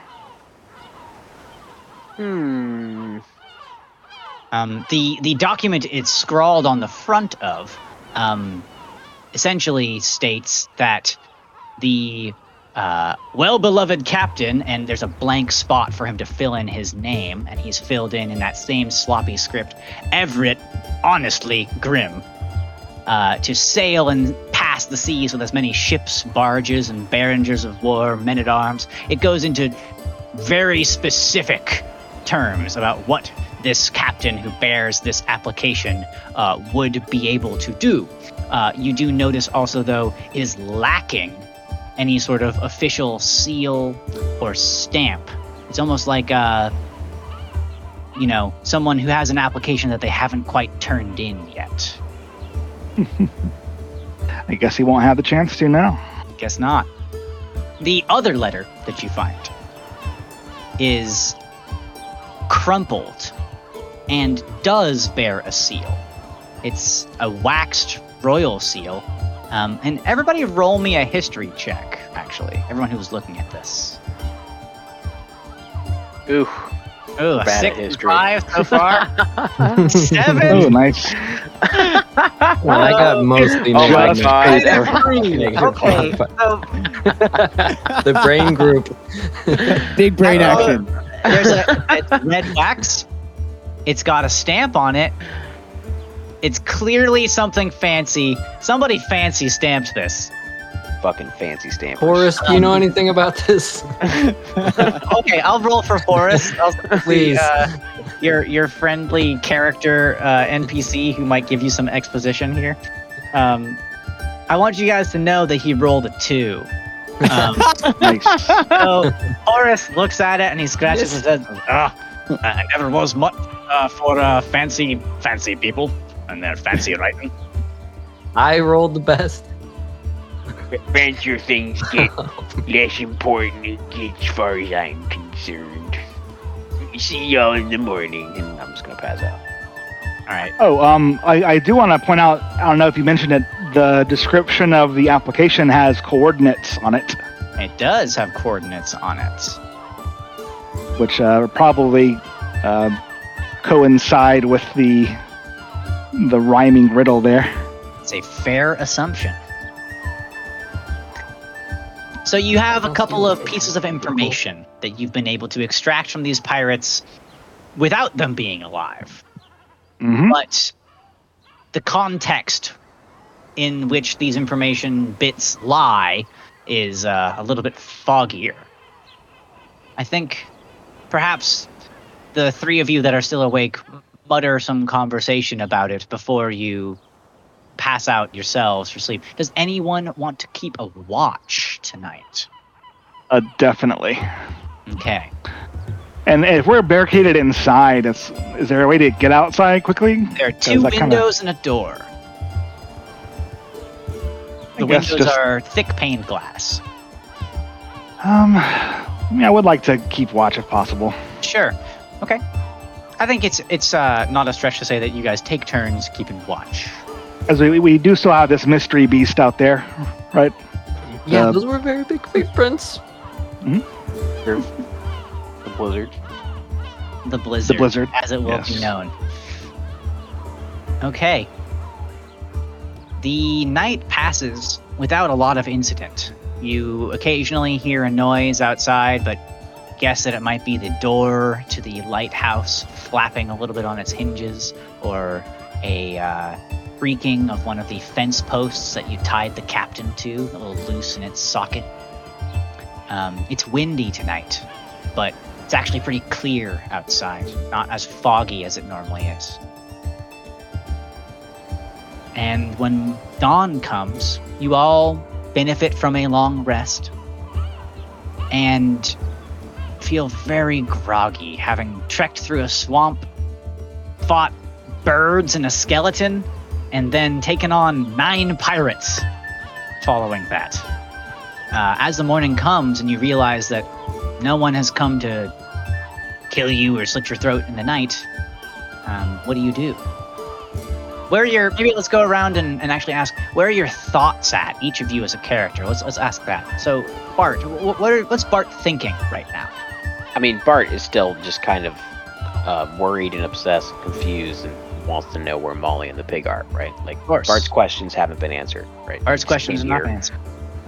S3: Hmm.
S1: Um, the the document it's scrawled on the front of um, essentially states that the uh, well beloved captain and there's a blank spot for him to fill in his name and he's filled in in that same sloppy script Everett honestly grim uh, to sail and pass the seas with as many ships barges and barringers of war men at arms it goes into very specific terms about what this captain who bears this application uh, would be able to do. Uh, you do notice also, though, is lacking any sort of official seal or stamp. It's almost like, uh, you know, someone who has an application that they haven't quite turned in yet.
S5: I guess he won't have the chance to now.
S1: Guess not. The other letter that you find is crumpled and does bear a seal. It's a waxed royal seal. Um, and everybody roll me a history check, actually. Everyone who was looking at this.
S3: Ooh.
S1: Oh, a
S3: Bad at
S1: six and
S3: history.
S1: five so far.
S5: Oh,
S1: Seven.
S5: nice.
S2: Well, I got mostly
S3: Oh my
S2: negative.
S3: God.
S2: Negative
S1: okay. So
S2: the brain group.
S4: Big brain
S1: Oh.
S4: action.
S1: There's a it's red wax. It's got a stamp on it. It's clearly something fancy. Somebody fancy stamped this.
S3: Fucking fancy stampers.
S2: Horace, do you know anything about this?
S1: Okay, I'll roll for Horace. I'll see,
S2: Please.
S1: uh, your your friendly character uh, NPC who might give you some exposition here. Um, I want you guys to know that he rolled a two. Um, so Horace looks at it and he scratches his head. Ah, I never was much uh, for uh, fancy, fancy people and their fancy writing.
S2: I rolled the best.
S6: Fancier things get less important as far as I'm concerned. See y'all in the morning.
S3: And I'm just gonna pass out.
S1: All right.
S5: Oh, um, I, I do want to point out. I don't know if you mentioned it. The description of the application has coordinates on it,
S1: It does have coordinates on it.
S5: which uh, probably uh, coincide with the the rhyming riddle there.
S1: It's a fair assumption. So you have a couple of pieces of information that you've been able to extract from these pirates without them being alive.
S5: hmm
S1: But the context in which these information bits lie is uh, a little bit foggier. I think perhaps the three of you that are still awake mutter some conversation about it before you pass out yourselves for sleep. Does anyone want to keep a watch tonight?
S5: Uh, definitely.
S1: Okay.
S5: And if we're barricaded inside, is, is there a way to get outside quickly?
S1: There are two
S5: that kinda-
S1: windows and a door. The windows
S5: just-
S1: are thick pane glass.
S5: Um, I mean, I would like to keep watch if possible.
S1: Sure. Okay. I think it's it's uh, not a stretch to say that you guys take turns keeping watch.
S5: As we, we do still have this mystery beast out there, right?
S2: Yeah,
S5: Uh,
S2: those were very big footprints. Hmm.
S3: The blizzard.
S1: The blizzard, The
S5: blizzard,
S1: as it will be known. Okay. The night passes without a lot of incident. You occasionally hear a noise outside, but guess that it might be the door to the lighthouse flapping a little bit on its hinges, or a uh, creaking of one of the fence posts that you tied the captain to, a little loose in its socket. Um, it's windy tonight, but it's actually pretty clear outside, not as foggy as it normally is. And when dawn comes, you all benefit from a long rest and feel very groggy, having trekked through a swamp, fought birds and a skeleton, and then taken on nine pirates following that. Uh, as the morning comes and you realize that no one has come to kill you or slit your throat in the night, um, what do you do? Where are your maybe let's go around and, and actually ask where are your thoughts at each of you as a character let's let's ask that so bart wh- what are, what's bart thinking right now
S3: I mean, Bart is still just kind of uh, worried and obsessed, confused, and wants to know where Molly and the pig are, right? Like,
S1: course.
S3: Bart's questions haven't been answered, right?
S1: bart's questions are not answered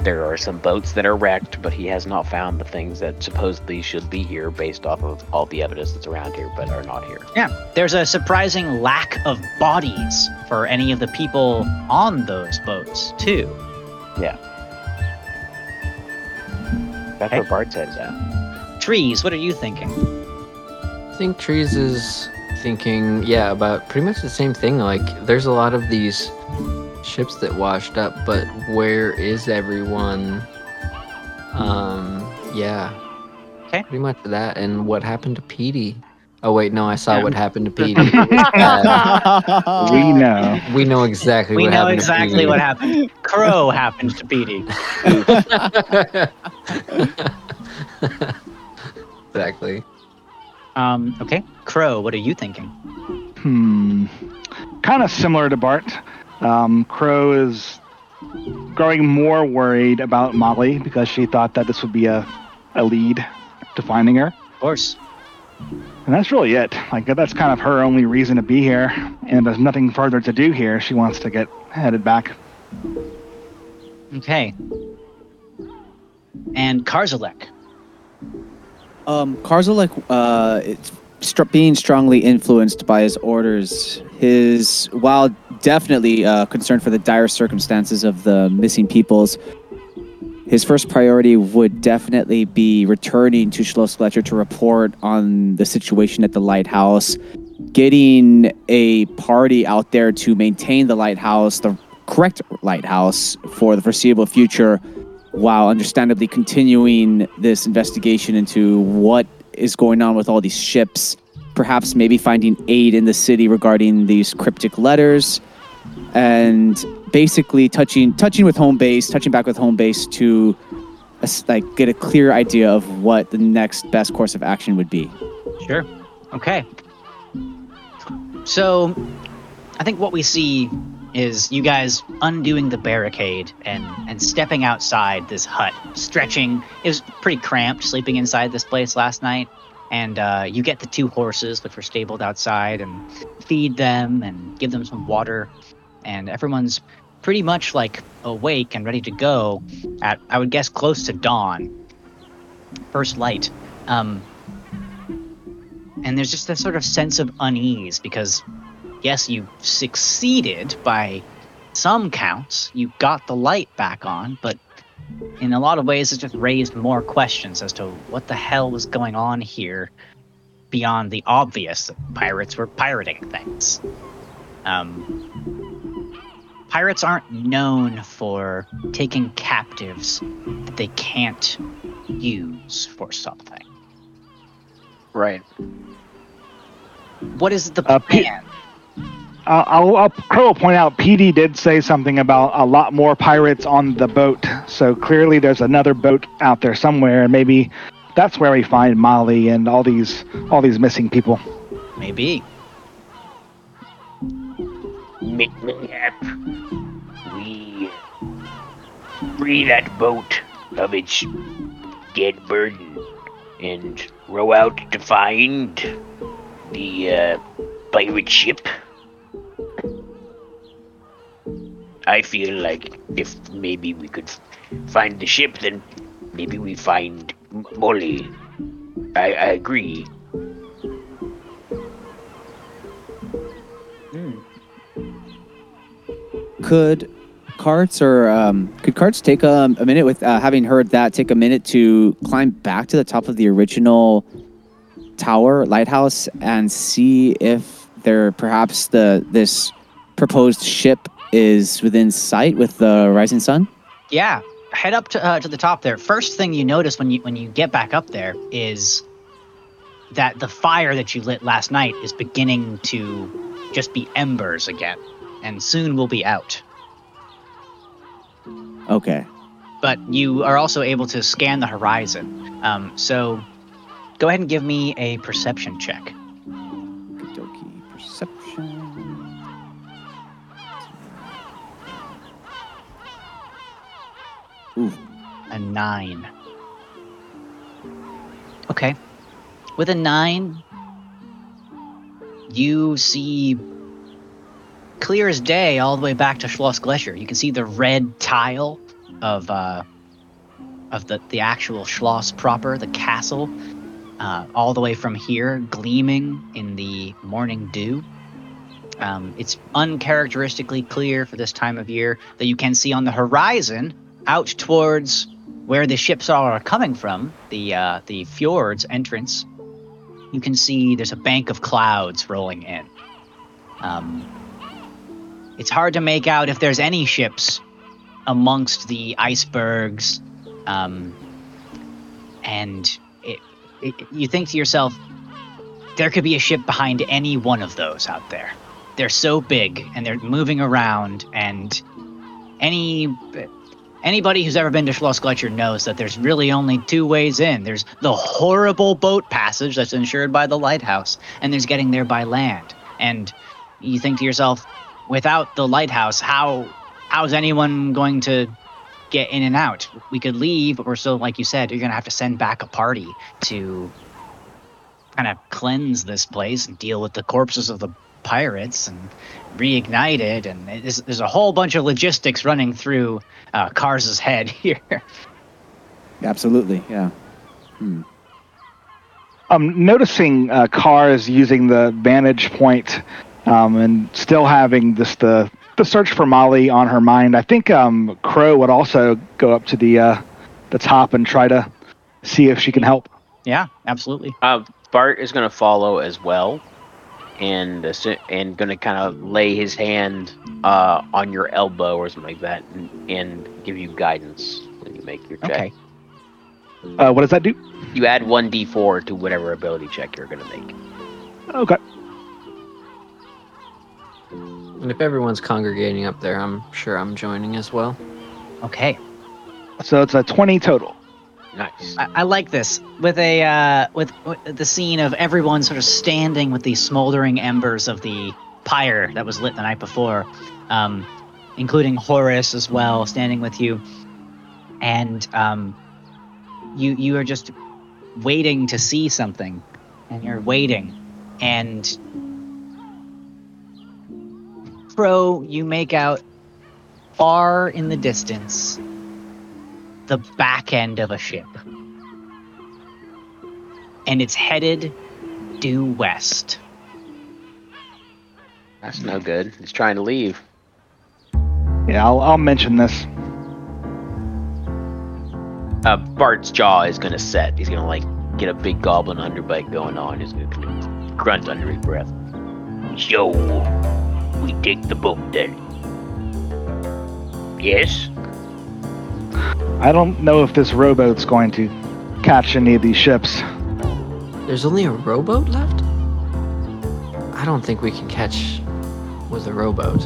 S3: There are some boats that are wrecked, but he has not found the things that supposedly should be here based off of all the evidence that's around here, but are not here.
S1: yeah there's a surprising lack of bodies for any of the people on those boats too Yeah.
S3: That's
S1: Okay.
S3: where Bart's head's at.
S1: Trees what are you thinking
S2: I think Trees is thinking, yeah, about pretty much the same thing. Like, there's a lot of these ships that washed up, but where is everyone? Um, yeah.
S1: Okay.
S2: Pretty much that. And what happened to Petey? Oh, wait, no, I saw what happened to Petey. Uh,
S5: we know.
S2: we know exactly
S1: we
S2: what
S1: know
S2: happened
S1: exactly
S2: to
S1: what happened crow happened to Petey.
S2: happened. exactly.
S1: um okay crow what are you thinking
S5: Hmm. Kind of similar to Bart. Um, Crow is growing more worried about Molly because she thought that this would be a, a lead to finding her.
S1: of course
S5: And that's really it. Like that's kind of her only reason to be here. And if there's nothing further to do here, she wants to get headed back.
S1: okay and karzalek
S4: Um, Karzalek, uh, it's str- being strongly influenced by his orders. His, while definitely uh, concerned for the dire circumstances of the missing peoples, his first priority would definitely be returning to Schloss Gletscher to report on the situation at the lighthouse, getting a party out there to maintain the lighthouse, the correct lighthouse for the foreseeable future, while understandably continuing this investigation into what is going on with all these ships. Perhaps maybe finding aid in the city regarding these cryptic letters, and basically touching touching with home base, touching back with home base to like get a clear idea of what the next best course of action would be.
S1: Sure. Okay. So, I think what we see is you guys undoing the barricade and and stepping outside this hut, stretching. It was pretty cramped sleeping inside this place last night, and uh, you get the two horses which were stabled outside and feed them and give them some water, and everyone's pretty much like awake and ready to go at I would guess close to dawn, first light. Um, and there's just a sort of sense of unease because yes you succeeded by some counts. You got the light back on but in a lot of ways it just raised more questions as to what the hell was going on here beyond the obvious that pirates were pirating things. Um, pirates aren't known for taking captives that they can't use for something.
S3: Right.
S1: what is the
S5: Uh,
S1: plan
S5: Uh, I'll, I'll, Crow will point out Petey did say something about a lot more pirates on the boat. So clearly there's another boat out there somewhere, and maybe that's where we find Molly and all these all these missing people.
S1: maybe
S6: May- we free that boat of its dead burden and row out to find the uh, pirate ship. I feel like if maybe we could find the ship, then maybe we find M- Molly. I, I agree.
S4: Could carts or um, could carts take a, a minute with uh, having heard that take a minute to climb back to the top of the original tower lighthouse and see if there perhaps the this proposed ship is within sight with the rising sun?
S1: Yeah, head up to uh, to the top there. First thing you notice when you when you get back up there is that the fire that you lit last night is beginning to just be embers again, and soon will be out.
S4: Okay.
S1: But you are also able to scan the horizon. Um, so go ahead and give me a perception check.
S4: Ooh,
S1: A nine. Okay. With a nine, you see clear as day all the way back to Schloss Gletscher. You can see the red tile of uh, of the, the actual Schloss proper, the castle, uh, all the way from here, gleaming in the morning dew. Um, it's uncharacteristically clear for this time of year that you can see on the horizon out towards where the ships are coming from, the uh, the fjord's entrance. You can see there's a bank of clouds rolling in. Um, it's hard to make out if there's any ships amongst the icebergs, um, and it, it, you think to yourself, there could be a ship behind any one of those out there. They're so big and they're moving around, and any anybody who's ever been to Schloss Gletscher knows that there's really only two ways in. There's the horrible boat passage that's insured by the lighthouse, and there's getting there by land. And you think to yourself, without the lighthouse, how how's anyone going to get in and out? We could leave, but we're still, like you said, you're gonna have to send back a party to kind of cleanse this place and deal with the corpses of the pirates and reignite it. And there's, there's a whole bunch of logistics running through uh, Kars's head here.
S4: absolutely. Yeah.
S5: I'm noticing uh, cars using the vantage point um, and still having this the the search for Molly on her mind. I think um, Crow would also go up to the uh, the top and try to see if she can help.
S1: yeah, absolutely.
S3: Uh, Bart is going to follow as well. And and gonna kind of lay his hand uh, on your elbow or something like that, and, and give you guidance when you make your check.
S1: Okay.
S5: Uh, what does that do?
S3: You add one d4 to whatever ability check you're gonna make.
S5: Okay.
S2: And if everyone's congregating up there, I'm sure I'm joining as well.
S1: Okay.
S5: So it's a 20 total.
S3: Nice.
S1: I, I like this. With a uh, with, with the scene of everyone sort of standing with the smoldering embers of the pyre that was lit the night before, um, including Horace as well, standing with you, and um, you you are just waiting to see something, and you're waiting, and Pro, you make out far in the distance the back end of a ship. And it's headed due west.
S3: That's no good. He's trying to leave.
S5: Yeah, I'll, I'll mention this.
S3: Uh, Bart's jaw is gonna set. He's gonna like get a big goblin underbite going on. He's gonna grunt under his breath.
S6: So, we take the boat then. Yes?
S5: I don't know if this rowboat's going to catch any of these ships.
S2: There's only a rowboat left? I don't think we can catch with a rowboat.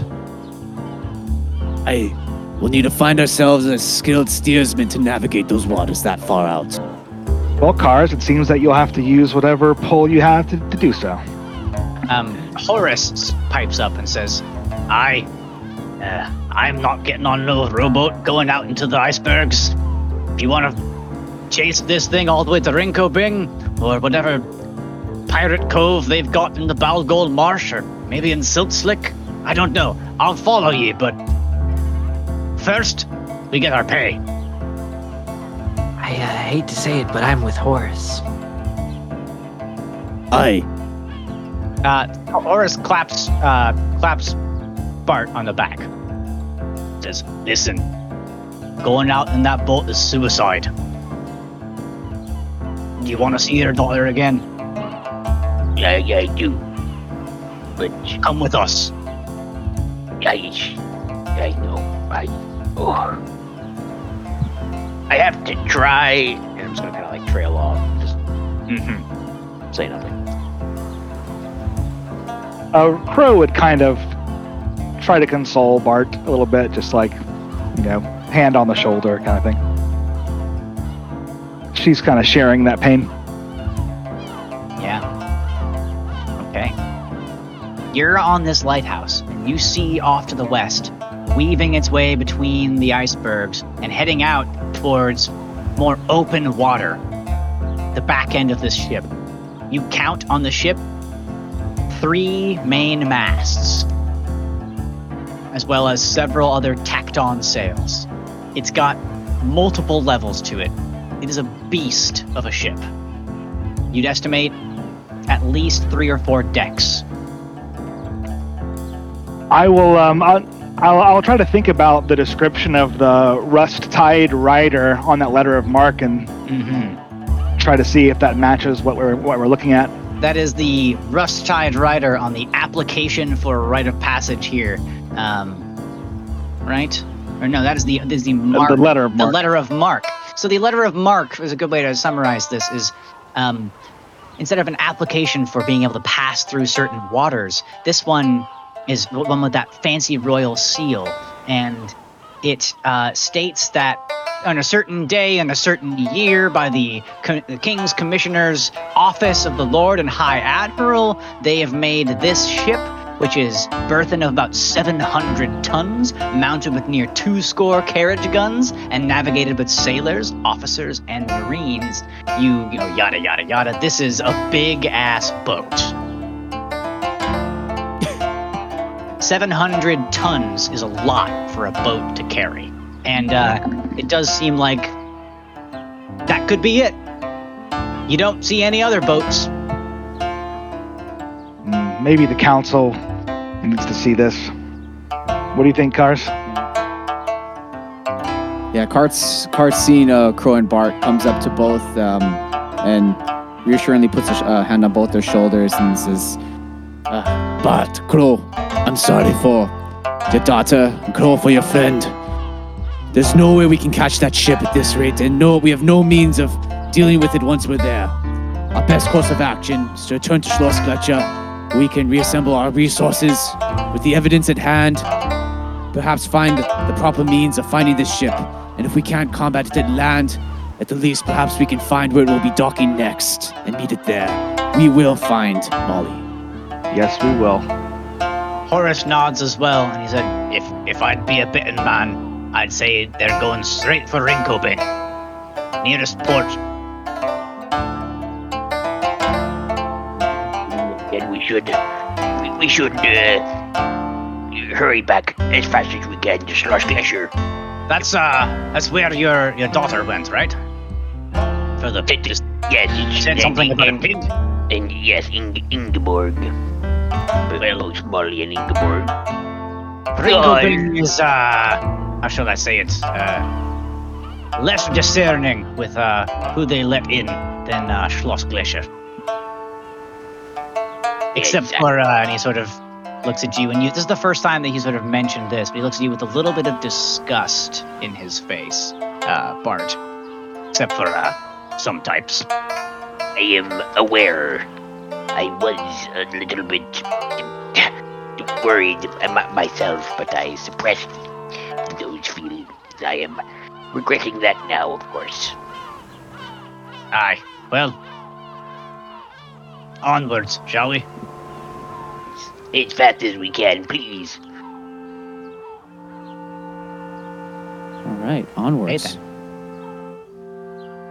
S4: I will need to find ourselves a skilled steersman to navigate those waters that far out.
S5: Well, cars, it seems that you'll have to use whatever pull you have to, to do so.
S1: Um, Horace pipes up and says, I, uh, I'm not getting on no rowboat going out into the icebergs. If you want to chase this thing all the way to Ringkobin, or whatever pirate cove they've got in the Balgold Marsh, or maybe in Silt Slick, I don't know. I'll follow ye, but first, we get our pay.
S2: I uh, hate to say it, but I'm with Horace.
S4: Aye.
S1: Uh, Horace claps, uh, claps Bart on the back. Says, listen, going out in that boat is suicide. Do you want to see your daughter again?
S6: Yeah, yeah, I do. But
S1: Come with us.
S6: I, I know. I, oh. I have to try.
S3: And I'm just gonna kind of like trail off, just
S1: Mm-hmm.
S3: say nothing.
S5: Uh, Crow would kind of try to console Bart a little bit, just like, you know, hand on the shoulder kind of thing. She's kind of sharing that pain.
S1: Yeah. Okay. You're on this lighthouse, and you see off to the west, weaving its way between the icebergs and heading out towards more open water, the back end of this ship. You count on the ship three main masts, as well as several other tacked on sails. It's got multiple levels to it. It is a beast of a ship. You'd estimate at least three or four decks.
S5: I will, um, I'll, I'll, I'll try to think about the description of the rust-tied rider on that letter of marque and
S1: Mm-hmm.
S5: try to see if that matches what we're what we're looking at.
S1: That is the rust tide rider on the application for a rite of passage here. Um, right? Or no, that is the that is the marque.
S5: the letter of
S1: the
S5: marque.
S1: letter of marque. So the letter of marque is a good way to summarize this. Is um, instead of an application for being able to pass through certain waters, this one is one with that fancy royal seal, and it uh, states that on a certain day in a certain year by the, co- the king's commissioner's office of the lord and high admiral they have made this ship which is burthen of about 700 tons mounted with near two score carriage guns and navigated with sailors officers and marines you, you know yada yada yada this is a big ass boat 700 tons is a lot for a boat to carry. And uh, it does seem like that could be it. You don't see any other boats.
S5: Mm, Maybe the council needs to see this. What do you think, Cars?
S4: Yeah, Cart's Cart's seeing uh, Crow and Bart comes up to both um, and reassuringly puts a sh- uh, hand on both their shoulders and says, Uh, but, Crow, I'm sorry for your daughter, and Crow for your friend. There's no way we can catch that ship at this rate, and no, we have no means of dealing with it once we're there. Our best course of action is to return to Schloss Gletscher. We can reassemble our resources with the evidence at hand, perhaps find the proper means of finding this ship. And if we can't combat it at land, at the least, perhaps we can find where it will be docking next and meet it there. We will find Molly.
S5: Yes, we will.
S1: Horace nods as well, and he said, "If if I'd be a bitten man, I'd say they're going straight for Ringkobin, nearest port."
S6: Should, we, we should uh, hurry back as fast as we can to Schloss Gletscher.
S1: That's uh, that's where your your daughter went, right? For the just
S6: Yes,
S1: you said something about a pig.
S6: and yes, Ing- Ingeborg. Well, Molly and Ingeborg.
S1: Ringkobin is uh, how shall I say it? Uh, less discerning with uh who they let in than uh, Schloss Gletscher. Except
S6: Exact-
S1: for uh, and he sort of looks at you, and you. This is the first time that he sort of mentioned this, but he looks at you with a little bit of disgust in his face, uh, Bart. Except for uh, some types.
S6: I am aware. I was a little bit worried my- myself, but I suppressed those feelings. I am regretting that now, of course.
S1: Aye. Well, onwards, shall we?
S6: As fast as we can, please.
S4: All right, onwards.
S1: Hey.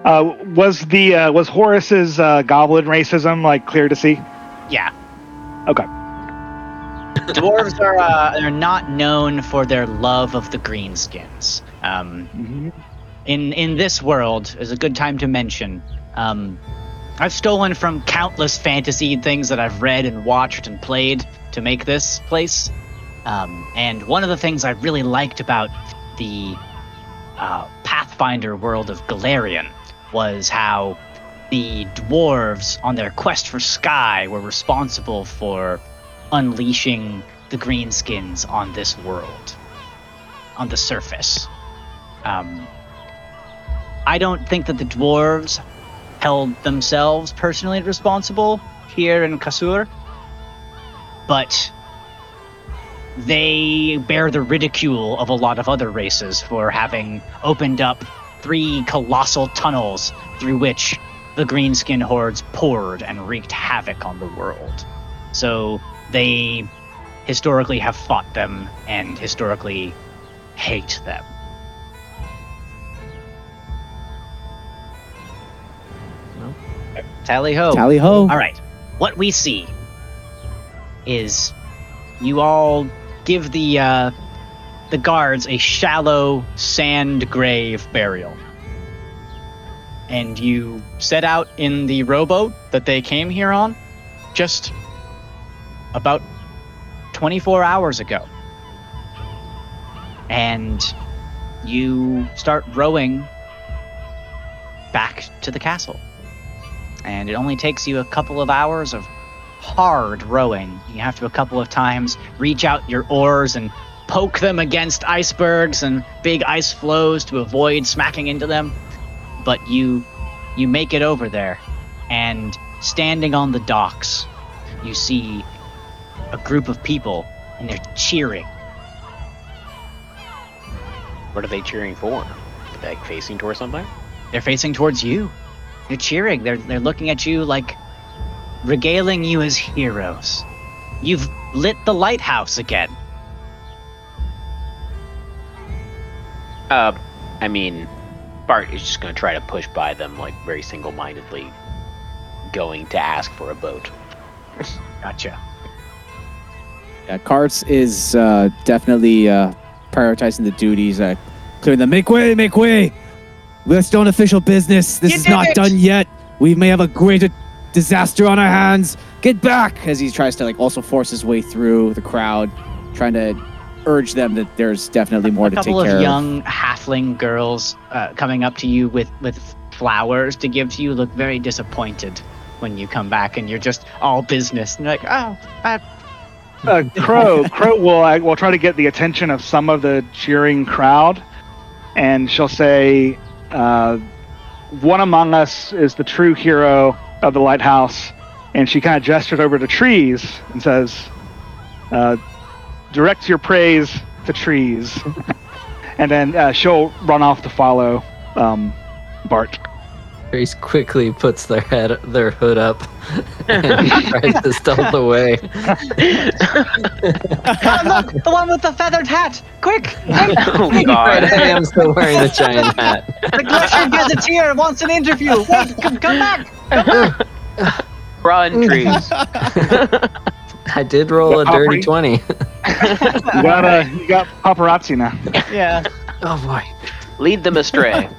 S5: Uh, was the uh, was Horace's uh, goblin racism like clear to see?
S1: Yeah.
S5: Okay.
S1: dwarves are uh, are not known for their love of the greenskins. Um, in in this world is a good time to mention. Um, I've stolen from countless fantasy things that I've read and watched and played to make this place. Um, and one of the things I really liked about the uh, Pathfinder world of Golarion was how the dwarves, on their quest for Sky, were responsible for unleashing the greenskins on this world, on the surface. Um, I don't think that the dwarves held themselves personally responsible here in Kasur, but they bear the ridicule of a lot of other races for having opened up three colossal tunnels through which the greenskin hordes poured and wreaked havoc on the world. So they historically have fought them and historically hate them. Tally ho.
S4: Tally ho.
S1: All right. What we see is you all give the uh, the guards a shallow sand grave burial, and you set out in the rowboat that they came here on, just about 24 hours ago, and you start rowing back to the castle and it only takes you a couple of hours of hard rowing. You have to a couple of times reach out your oars and poke them against icebergs and big ice floes to avoid smacking into them. But you you make it over there and standing on the docks, you see a group of people and they're cheering.
S3: What are they cheering for? Like facing towards something?
S1: They're facing towards you. They're cheering. They're they're looking at you like regaling you as heroes. You've lit the lighthouse again.
S3: Uh, I mean, Bart is just gonna try to push by them, like very single-mindedly, going to ask for a boat.
S1: Gotcha.
S4: Yeah, Karts is uh, definitely uh, prioritizing the duties, uh, clearing the Make way, make way. We're still in official business. This
S1: You
S4: is not
S1: it!
S4: done yet. We may have a greater disaster on our hands. Get back! As he tries to like also force his way through the crowd, trying to urge them that there's definitely more
S1: a
S4: to take care.
S1: A couple of young halfling girls uh, coming up to you with with flowers to give to you look very disappointed. when you come back and you're just all business and you're like, oh, uh,
S5: uh, Crow, Crow will uh, will try to get the attention of some of the cheering crowd, and she'll say, uh, "One among us is the true hero of the lighthouse," and she kind of gestures over to trees and says, uh, "Direct your praise to trees," and then uh, she'll run off to follow um, Bart.
S2: Grace quickly puts their head, their hood up, and tries to stealth away.
S1: oh, look, the one with the feathered hat! Quick! quick!
S3: Oh
S2: Right,
S3: god.
S2: I am still wearing the giant hat.
S1: The Glacier Gazetteer wants an interview! Wait, come, come back!
S3: Run, trees.
S2: I did roll a
S5: What,
S2: dirty
S5: Opry?
S2: 20.
S5: You got uh, you got paparazzi now.
S1: Yeah.
S2: oh boy.
S3: Lead them astray.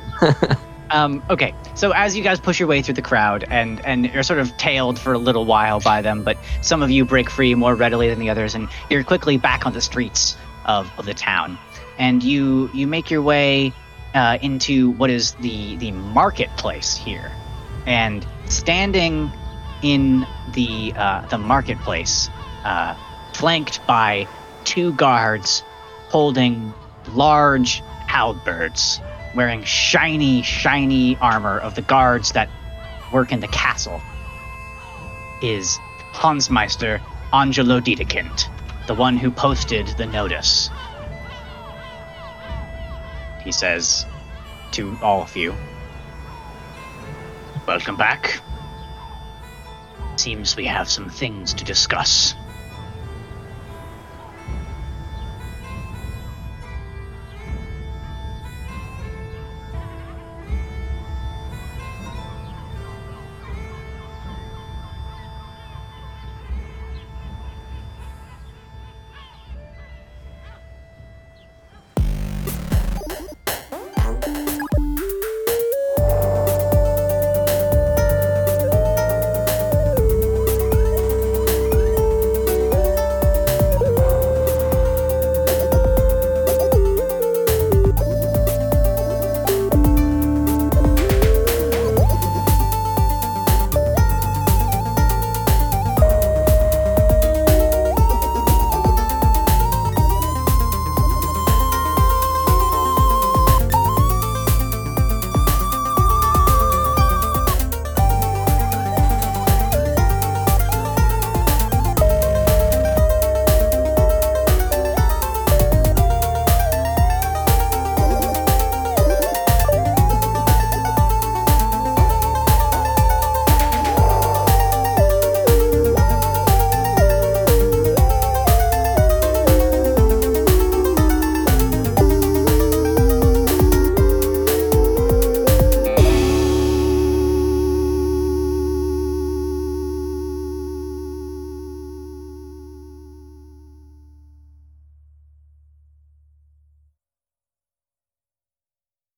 S1: Um, okay, so as you guys push your way through the crowd and and you're sort of tailed for a little while by them, but some of you break free more readily than the others, and you're quickly back on the streets of, of the town, and you you make your way uh, into what is the the marketplace here, and standing in the uh, the marketplace, uh, flanked by two guards holding large halberds wearing shiny, shiny armor of the guards that work in the castle, is Hansmeister Angelo Dedekind, the one who posted the notice. He says to all of you, Welcome back. Seems we have some things to discuss.